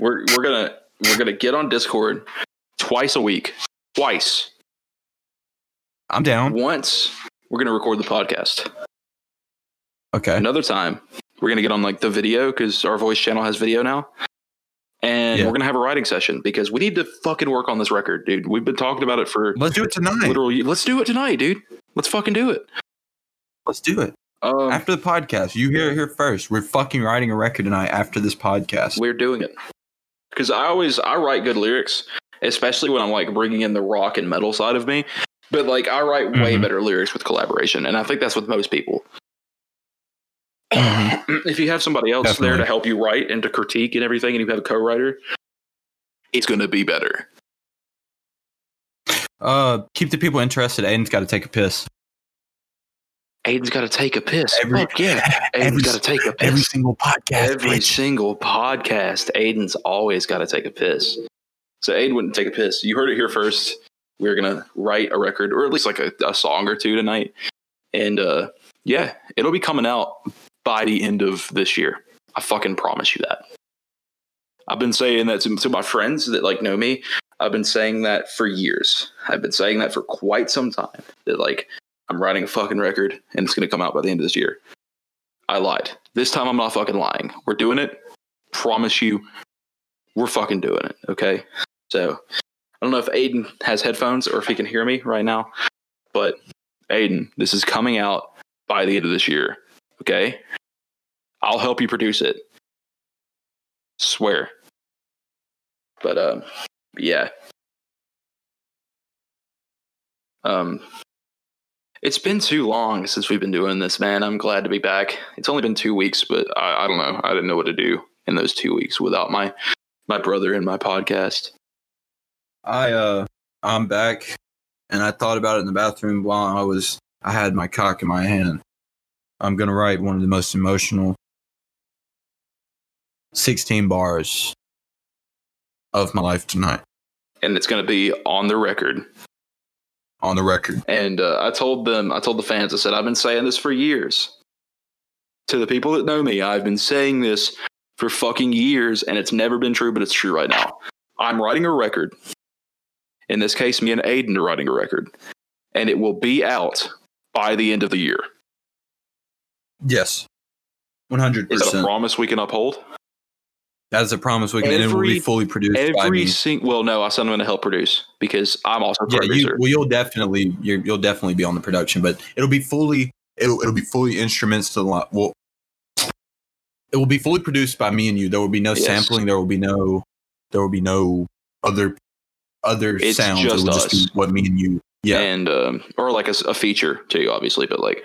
We're we're gonna we're gonna get on Discord twice a week. Twice.
I'm down.
Once we're gonna record the podcast.
Okay.
Another time we're gonna get on like the video because our voice channel has video now. And
Yeah.
we're gonna have a writing session because we need to fucking work on this record, dude. We've been talking about it for
Let's do it tonight.
literally. Let's do it tonight, dude. Let's fucking do it.
Let's do it.
Um,
After the podcast. You hear it here first. We're fucking writing a record tonight after this podcast.
we're doing it because I always I write good lyrics, especially when I'm like bringing in the rock and metal side of me. But like I write way
Mhm.
better lyrics with collaboration, and I think that's with most people.
Mhm.
if you have somebody else there to help you write and to critique and everything, and you have a co-writer, it's going to be better.
Uh, keep the people interested. Aden's got to take a piss.
Aden's got to take a piss.
Every-
Fuck yeah, (laughs)
Aden's
got to take a piss.
Every single podcast.
Every
bitch.
single podcast, Aden's always got to take a piss. So Aden wouldn't take a piss. You heard it here first. We're gonna write a record, or at least like a, a song or two tonight, and uh, yeah, it'll be coming out by the end of this year. I fucking promise you that. I've been saying that to, to my friends that like know me. I've been saying that for years. I've been saying that for quite some time. That like I'm writing a fucking record and it's gonna come out by the end of this year. I lied. This time I'm not fucking lying. We're doing it. Promise you, we're fucking doing it. Okay. So I don't know if Aden has headphones or if he can hear me right now, but Aden, this is coming out by the end of this year. Okay. I'll help you produce it. Swear. But um, yeah. Um, it's been too long since we've been doing this, man. I'm glad to be back. It's only been two weeks, but I, I don't know. I didn't know what to do in those two weeks without my my brother and my podcast.
I uh, I'm back, and I thought about it in the bathroom while I was. I had my cock in my hand. I'm gonna write one of the most emotional 16 bars of my life tonight
and it's going to be on the record.
on the record.
And uh, I told them, I told the fans, I said, I've been saying this for years. To the people that know me, I've been saying this for fucking years, and it's never been true, but it's true right now. I'm writing a record. In this case, me and Aden are writing a record, and it will be out by the end of the year.
Yes, 100%.
Is that a promise we can uphold?
That is a promise we can. and it will be fully produced by
Every single, well, no, I said I'm going to help produce because I'm also a
Yeah,
producer.
you, well, you'll definitely you're, you'll definitely be on the production, but it'll be fully it'll it'll be fully instruments to the well. It will be fully produced by me and you. There will be no
Yes.
sampling. There will be no there will be no other other
It's
sounds.
just
it will just be
us.
what me and you. Yeah,
and um, or like a feature too, obviously. But like,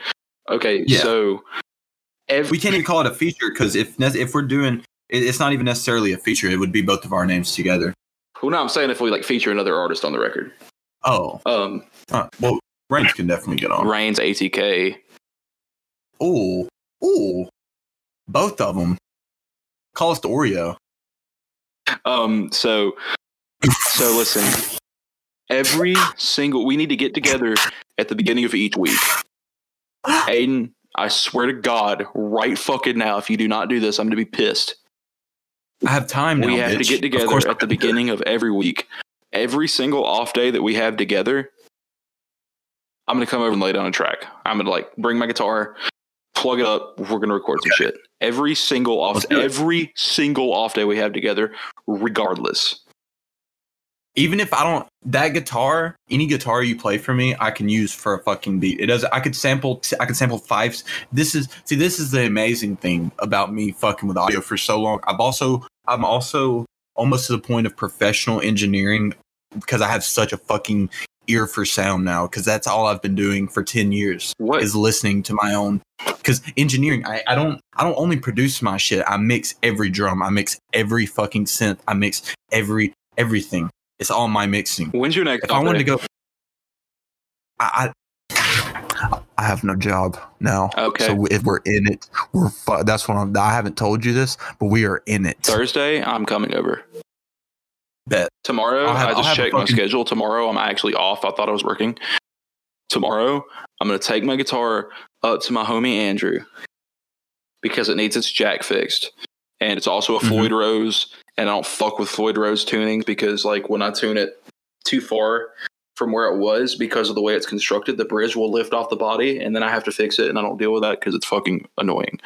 okay,
Yeah.
so every
we can't even call it a feature because if if we're doing it, it's not even necessarily a feature. It would be both of our names together.
well, no, I'm saying if we like feature another artist on the record,
Oh,
um,
uh, well, Range can definitely get on.
Reigns, ATK,
Oh, oh, both of them. Call us the Oreo.
um, so so listen, every single we need to get together at the beginning of each week. (gasps) Aden, I swear to God, right fucking now, if you do not do this, I'm gonna be pissed.
I have time now.
we have to get together at the
gonna do it.
beginning of every week. Every single off day that we have together, I'm gonna come over and lay down a track. I'm gonna like bring my guitar, plug it up. We're gonna record some shit. Every single off,
Let's do it.
every single off day we have together, regardless.
Even if I don't that guitar, any guitar you play for me, I can use for a fucking beat. It does. I could sample. I could sample fives. This is see. This is the amazing thing about me fucking with audio for so long. I've also. I'm also almost to the point of professional engineering because I have such a fucking ear for sound now. Because that's all I've been doing for ten years.
What?
is listening to my own because engineering I, I don't i don't only produce my shit i mix every drum i mix every fucking synth i mix every everything it's all my mixing
When's your next?
if i wanted to go i i, I have no job now
Okay.
so if we're in it we're fu- that's what i'm i haven't told you this but we are in it
Thursday, I'm coming over.
bet
Tomorrow,
I'll have-
I
I'll
just
have
checked my
fucking-
schedule. Tomorrow, I'm actually off. I thought I was working. Tomorrow, I'm to take my guitar up to my homie Andrew because it needs its jack fixed. And it's also a
Mhm.
Floyd Rose. And I don't fuck with Floyd Rose tunings because, like, when I tune it too far from where it was because of the way it's constructed, the bridge will lift off the body. And then I have to fix it. And I don't deal with that because it's fucking annoying.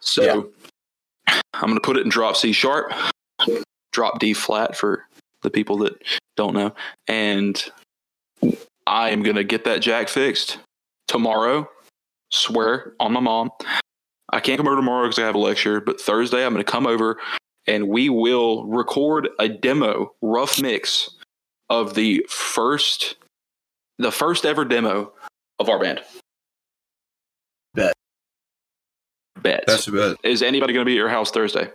So I'm going to put it in drop C sharp drop D flat for the people that don't know. And I am going to get that jack fixed tomorrow. Swear on my mom. I can't come over tomorrow because I have a lecture, but Thursday I'm going to come over and we will record a demo, rough mix of the first the first ever demo of our band.
Bet.
Bet.
That's about
Is anybody going to be at your house Thursday?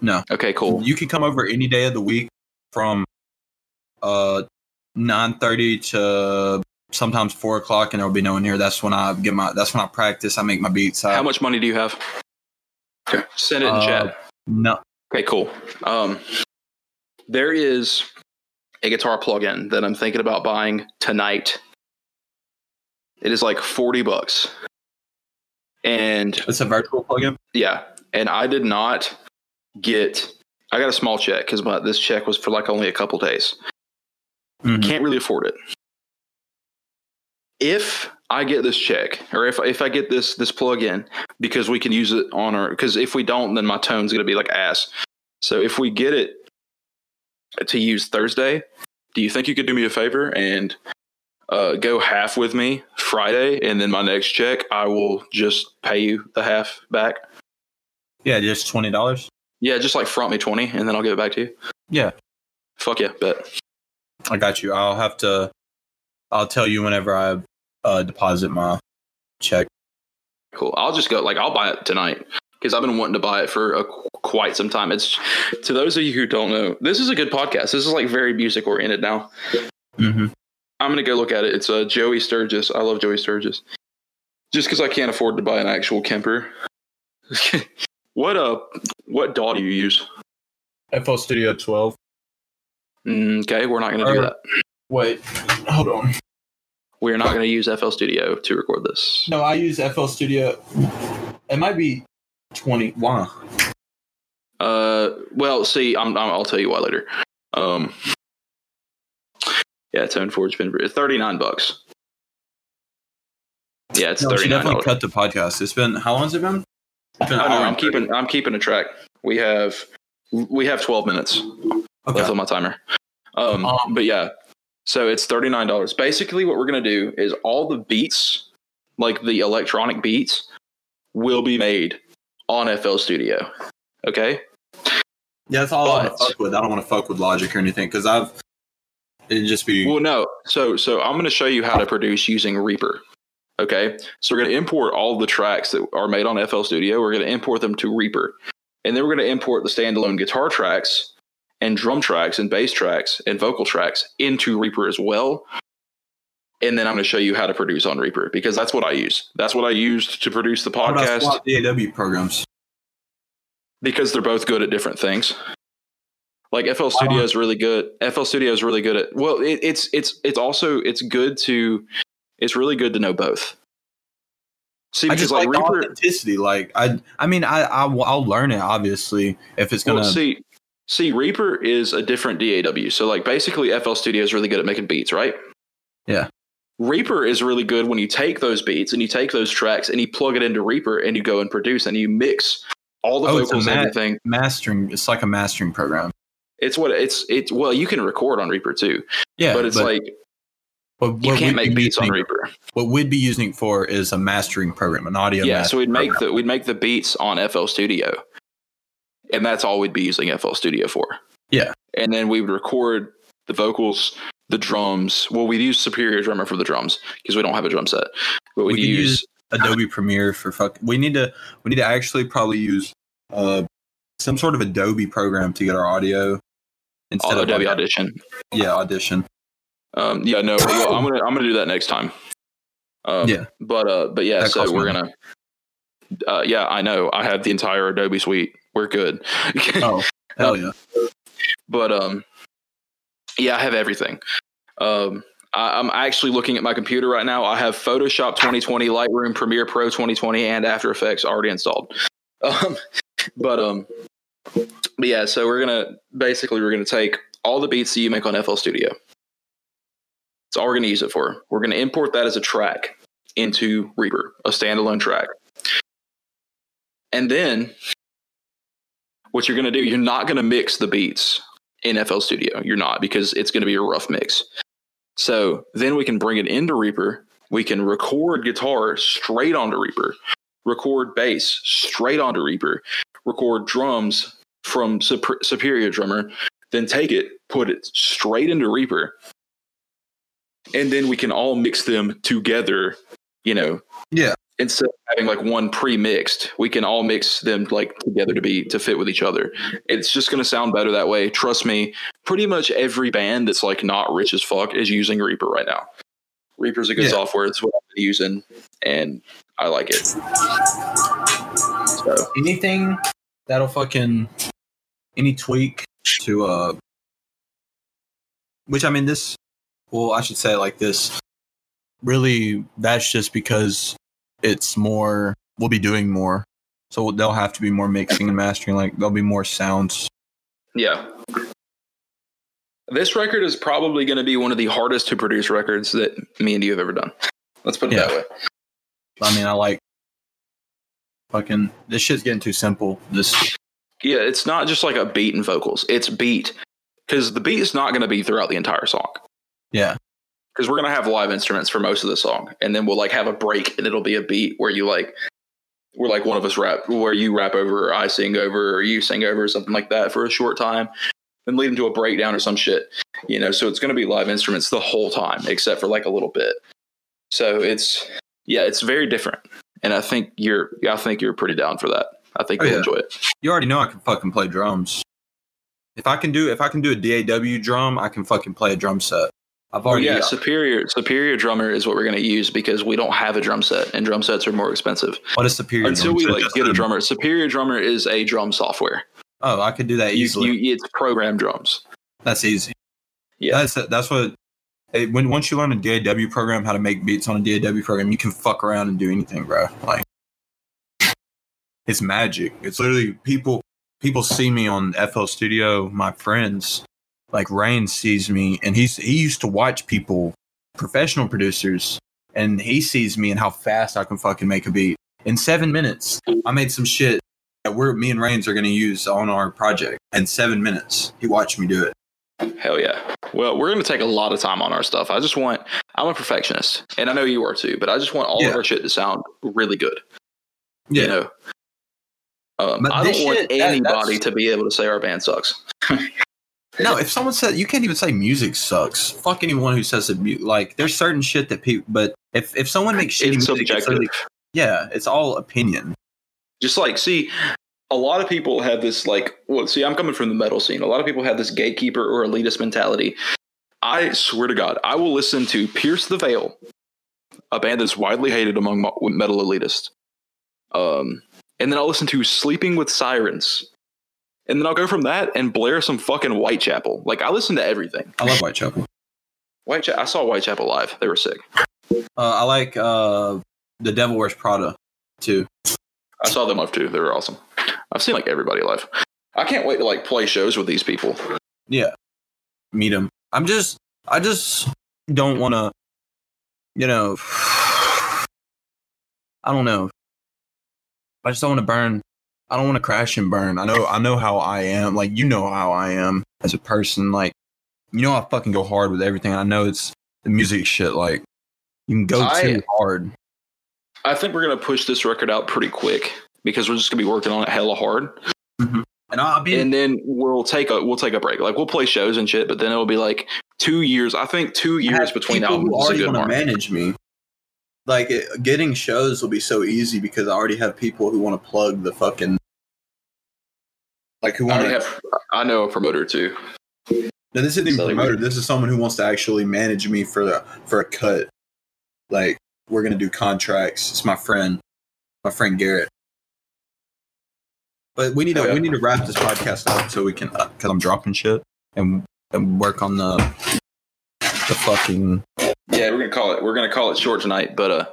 No.
Okay, cool.
You can come over any day of the week from uh nine thirty to sometimes four o'clock, and there will be no one here. That's when I get my. That's when I practice. I make my beats. I,
How much money do you have? Okay, send it in
Uh,
chat.
No.
Okay, cool. Um, there is a guitar plugin that I'm thinking about buying tonight. It is like 40 bucks. And
It's a virtual plugin.
yeah, and I did not get I got a small check my this check was for like only a couple days.
Mhm.
Can't really afford it. If I get this check or if if I get this this plug-in because we can use it on our cuz if we don't then my tone's going to be like ass. So if we get it to use Thursday, do you think you could do me a favor and uh, go half with me Friday, and then my next check I will just pay you the half back?
Yeah, just twenty dollars.
Yeah, just like front me twenty, and then I'll give it back to you.
Yeah,
Fuck yeah, bet.
I got you. I'll have to. I'll tell you whenever I uh, deposit my check.
Cool. I'll just go. Like I'll buy it tonight because I've been wanting to buy it for a, quite some time. It's to those of you who don't know, this is a good podcast. This is like very music oriented now.
Mm-hmm.
I'm gonna go look at it. It's uh, Joey Sturgis. I love Joey Sturgis. Just because I can't afford to buy an actual Kemper. (laughs) what uh, what DAW do you use?
FL Studio 12.
Mm, Okay, we're not gonna do that.
Wait, hold on.
We're not gonna use FL Studio to record this.
No, I use FL Studio. It might be 20. Why?
Uh, well, see, I'm, I'm I'll tell you why later. Um, yeah, Tone Forge been thirty nine bucks. Yeah, it's
No,
thirty nine
definitely cut the podcast. It's been how long's it been? It's been
I
an
know.
hour
I'm keeping I'm keeping a track. We have we have twelve minutes
30.
left on my timer. Um,
Um,
but yeah, so it's thirty nine dollars. Basically, what we're gonna do is all the beats, like the electronic beats, will be made on FL Studio. Okay.
Yeah, that's all I want to fuck with. I don't want to fuck with Logic or anything because I've it'd just be
Well, no. So, so I'm going to show you how to produce using Reaper. Okay. So we're going to import all the tracks that are made on FL Studio. We're going to import them to Reaper, and then we're going to import the standalone guitar tracks and drum tracks and bass tracks and vocal tracks into Reaper as well. And then I'm going to show you how to produce on Reaper because that's what I use. That's what I used to produce the podcast
DAW programs.
because they're both good at different things. Like FL Studio is really good. FL Studio is really good at. Well, it, it's it's it's also it's good to. It's really good to know both. See, because
just
like,
like,
Reaper.
authenticity. Like I, I mean, I, I will learn it obviously if it's gonna.
Well, see, see, Reaper is a different DAW. So like basically, FL Studio is really good at making beats, right?
Yeah.
Reaper is really good when you take those beats and you take those tracks and you plug it into Reaper and you go and produce and you mix all the
Oh,
vocals and everything.
mastering. It's like a mastering program.
It's what it's it's well, you can record on Reaper too,
Yeah,
but it's like
what,
you can't make
be
beats on
using-
Reaper.
What we'd be using it for is a mastering program, an audio.
Yeah, so we'd make
program.
the we'd make the beats on FL Studio, and that's all we'd be using FL Studio for.
Yeah.
and then we would record the vocals, the drums. Well, we'd use Superior Drummer for the drums because we don't have a drum set, but we'd
We
use,
use Adobe Premiere for fuck. We need to. We need to actually probably use uh some sort of Adobe program to get our audio instead of
Adobe
like-
Audition.
Yeah, Audition.
Um, yeah, no, well, I'm gonna I'm gonna do that next time. Um,
Yeah.
but uh, but yeah,
That
so we're
money.
gonna. Uh, yeah, I know. I have the entire Adobe suite. We're good. (laughs)
Oh hell yeah!
but um yeah i have everything. Um I, i'm actually looking at my computer right now. I have photoshop 2020 lightroom premiere pro 2020 and after effects already installed. (laughs) Um but um but yeah so we're gonna basically we're gonna take all the beats that you make on fl studio. That's all we're gonna use it for. We're gonna import that as a track into reaper a standalone track. And then what you're going to do, you're not going to mix the beats in FL Studio. You're not because it's going to be a rough mix. So then we can bring it into Reaper. We can record guitar straight onto Reaper, record bass straight onto Reaper, record drums from Sup- Superior Drummer, then take it, put it straight into Reaper, and then we can all mix them together. You know,
Yeah.
Instead of having like one pre-mixed, we can all mix them like together to be to fit with each other. It's just going to sound better that way. Trust me. Pretty much every band that's like not rich as fuck is using Reaper right now. Reaper's a good
Yeah.
software. It's what I've been using, and I like it. So
anything that'll fucking any tweak to uh which I mean this well I should say like this really that's just because it's more we'll be doing more so they'll have to be more mixing and mastering like there'll be more sounds
yeah. This record is probably going to be one of the hardest to produce records that me and you have ever done. Let's put it that way.
I mean I like fucking this shit's getting too simple this
Yeah, it's not just like a beat and vocals. It's beat because the beat is not going to be throughout the entire song.
yeah
Because we're going to have live instruments for most of the song, and then we'll like have a break, and it'll be a beat where you like, where like one of us rap, where you rap over, or I sing over, or you sing over, or something like that for a short time, then lead into a breakdown or some shit. You know, so it's going to be live instruments the whole time, except for like a little bit. So it's yeah, it's very different, and I think you're, I think you're pretty down for that. I think
Oh,
you'll
yeah.
enjoy it.
you already know I can fucking play drums if I can do if I can do a DAW drum I can fucking play a drum set I've already
yeah, superior superior drummer is what we're going to use because we don't have a drum set, and drum sets are more expensive.
What is superior?
Until we like get a drummer. Superior drummer is a drum software.
Oh, I could do that
You,
easily.
you, it's program drums.
that's easy.
Yeah.
that's that's what. hey, When once you learn a DAW program, how to make beats on a DAW program, you can fuck around and do anything, bro. Like, it's magic. It's literally people. People see me on FL Studio. My friends, like Ryan sees me, and he's he used to watch people, professional producers, and he sees me and how fast I can fucking make a beat in seven minutes. I made some shit that we're me and Reigns are gonna use on our project in seven minutes. He watched me do it.
Hell yeah. Well, we're going to take a lot of time on our stuff. I just want. I'm a perfectionist, and I know you are too. But I just want all
Yeah.
of our shit to sound really good.
Yeah.
You know. Um, I don't want
shit,
anybody
that's-
to be able to say our band sucks. (laughs)
No, if someone said you can't even say music sucks. Fuck anyone who says it. mu- Like there's certain shit that people. But if if someone makes shitty
It's
music, it's
subjective.
yeah, it's all opinion.
just like see a lot of people have this like well see i'm coming from the metal scene a lot of people have this gatekeeper or elitist mentality i swear to god i will listen to pierce the veil a band that's widely hated among metal elitists um and then i'll listen to sleeping with sirens and then i'll go from that and blare some fucking whitechapel like i listen to everything
I love Whitechapel.
whitechapel i saw whitechapel live they were sick
Uh, I like uh, the Devil Wears Prada too.
i saw them live too they were awesome i've seen like everybody live i can't wait to like play shows with these people
Yeah, meet them. I'm just, I just don't want to, you know, (sighs) I don't know. I just don't want to burn. I don't want to crash and burn. I know, I know how I am. Like you know how I am as a person. Like you know, I fucking go hard with everything. I know it's the music shit. Like you can go
I-
too hard.
I think we're gonna push this record out pretty quick because we're just gonna be working on it hella hard, mm-hmm.
And I'll be
and then we'll take a we'll take a break. Like we'll play shows and shit, but then it'll be like two years. I think two years between albums
who already want to manage me. Like it, getting shows will be so easy because I already have people who want to plug the fucking like who want to.
have, I know a promoter too.
No, this isn't even
So, like,
promoter. This is someone who wants to actually manage me for the for a cut. Like we're gonna do contracts. It's my friend, my friend Garrett. But we need to oh,
Okay.
we need to wrap this podcast up so we can uh, because I'm dropping shit and and work on the the fucking
Yeah, we're gonna call it. We're gonna call it short tonight, but uh,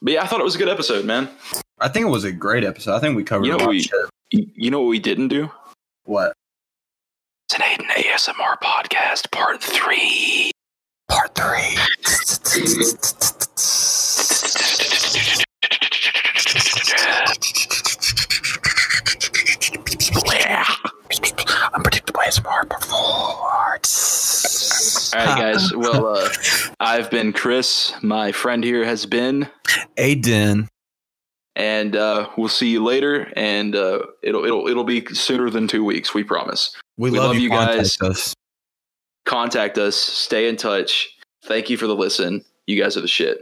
but yeah, I thought it was a good episode, man.
I think it was a great episode. I think we covered
You know
a lot
we-
shit.
You, know what we didn't do?
What?
It's an Aden ASMR podcast, part three.
Part three. (laughs) Unpredictable ASMR parts.
All right, guys. Well, uh, (laughs) I've been Chris. My friend here has been,
Aden.
and uh, we'll see you later. And uh, it'll it'll it'll be sooner than two weeks. We promise.
We,
We
love,
love
you,
you guys.
Contact us.
Contact us. Stay in touch. Thank you for the listen. You guys are the shit.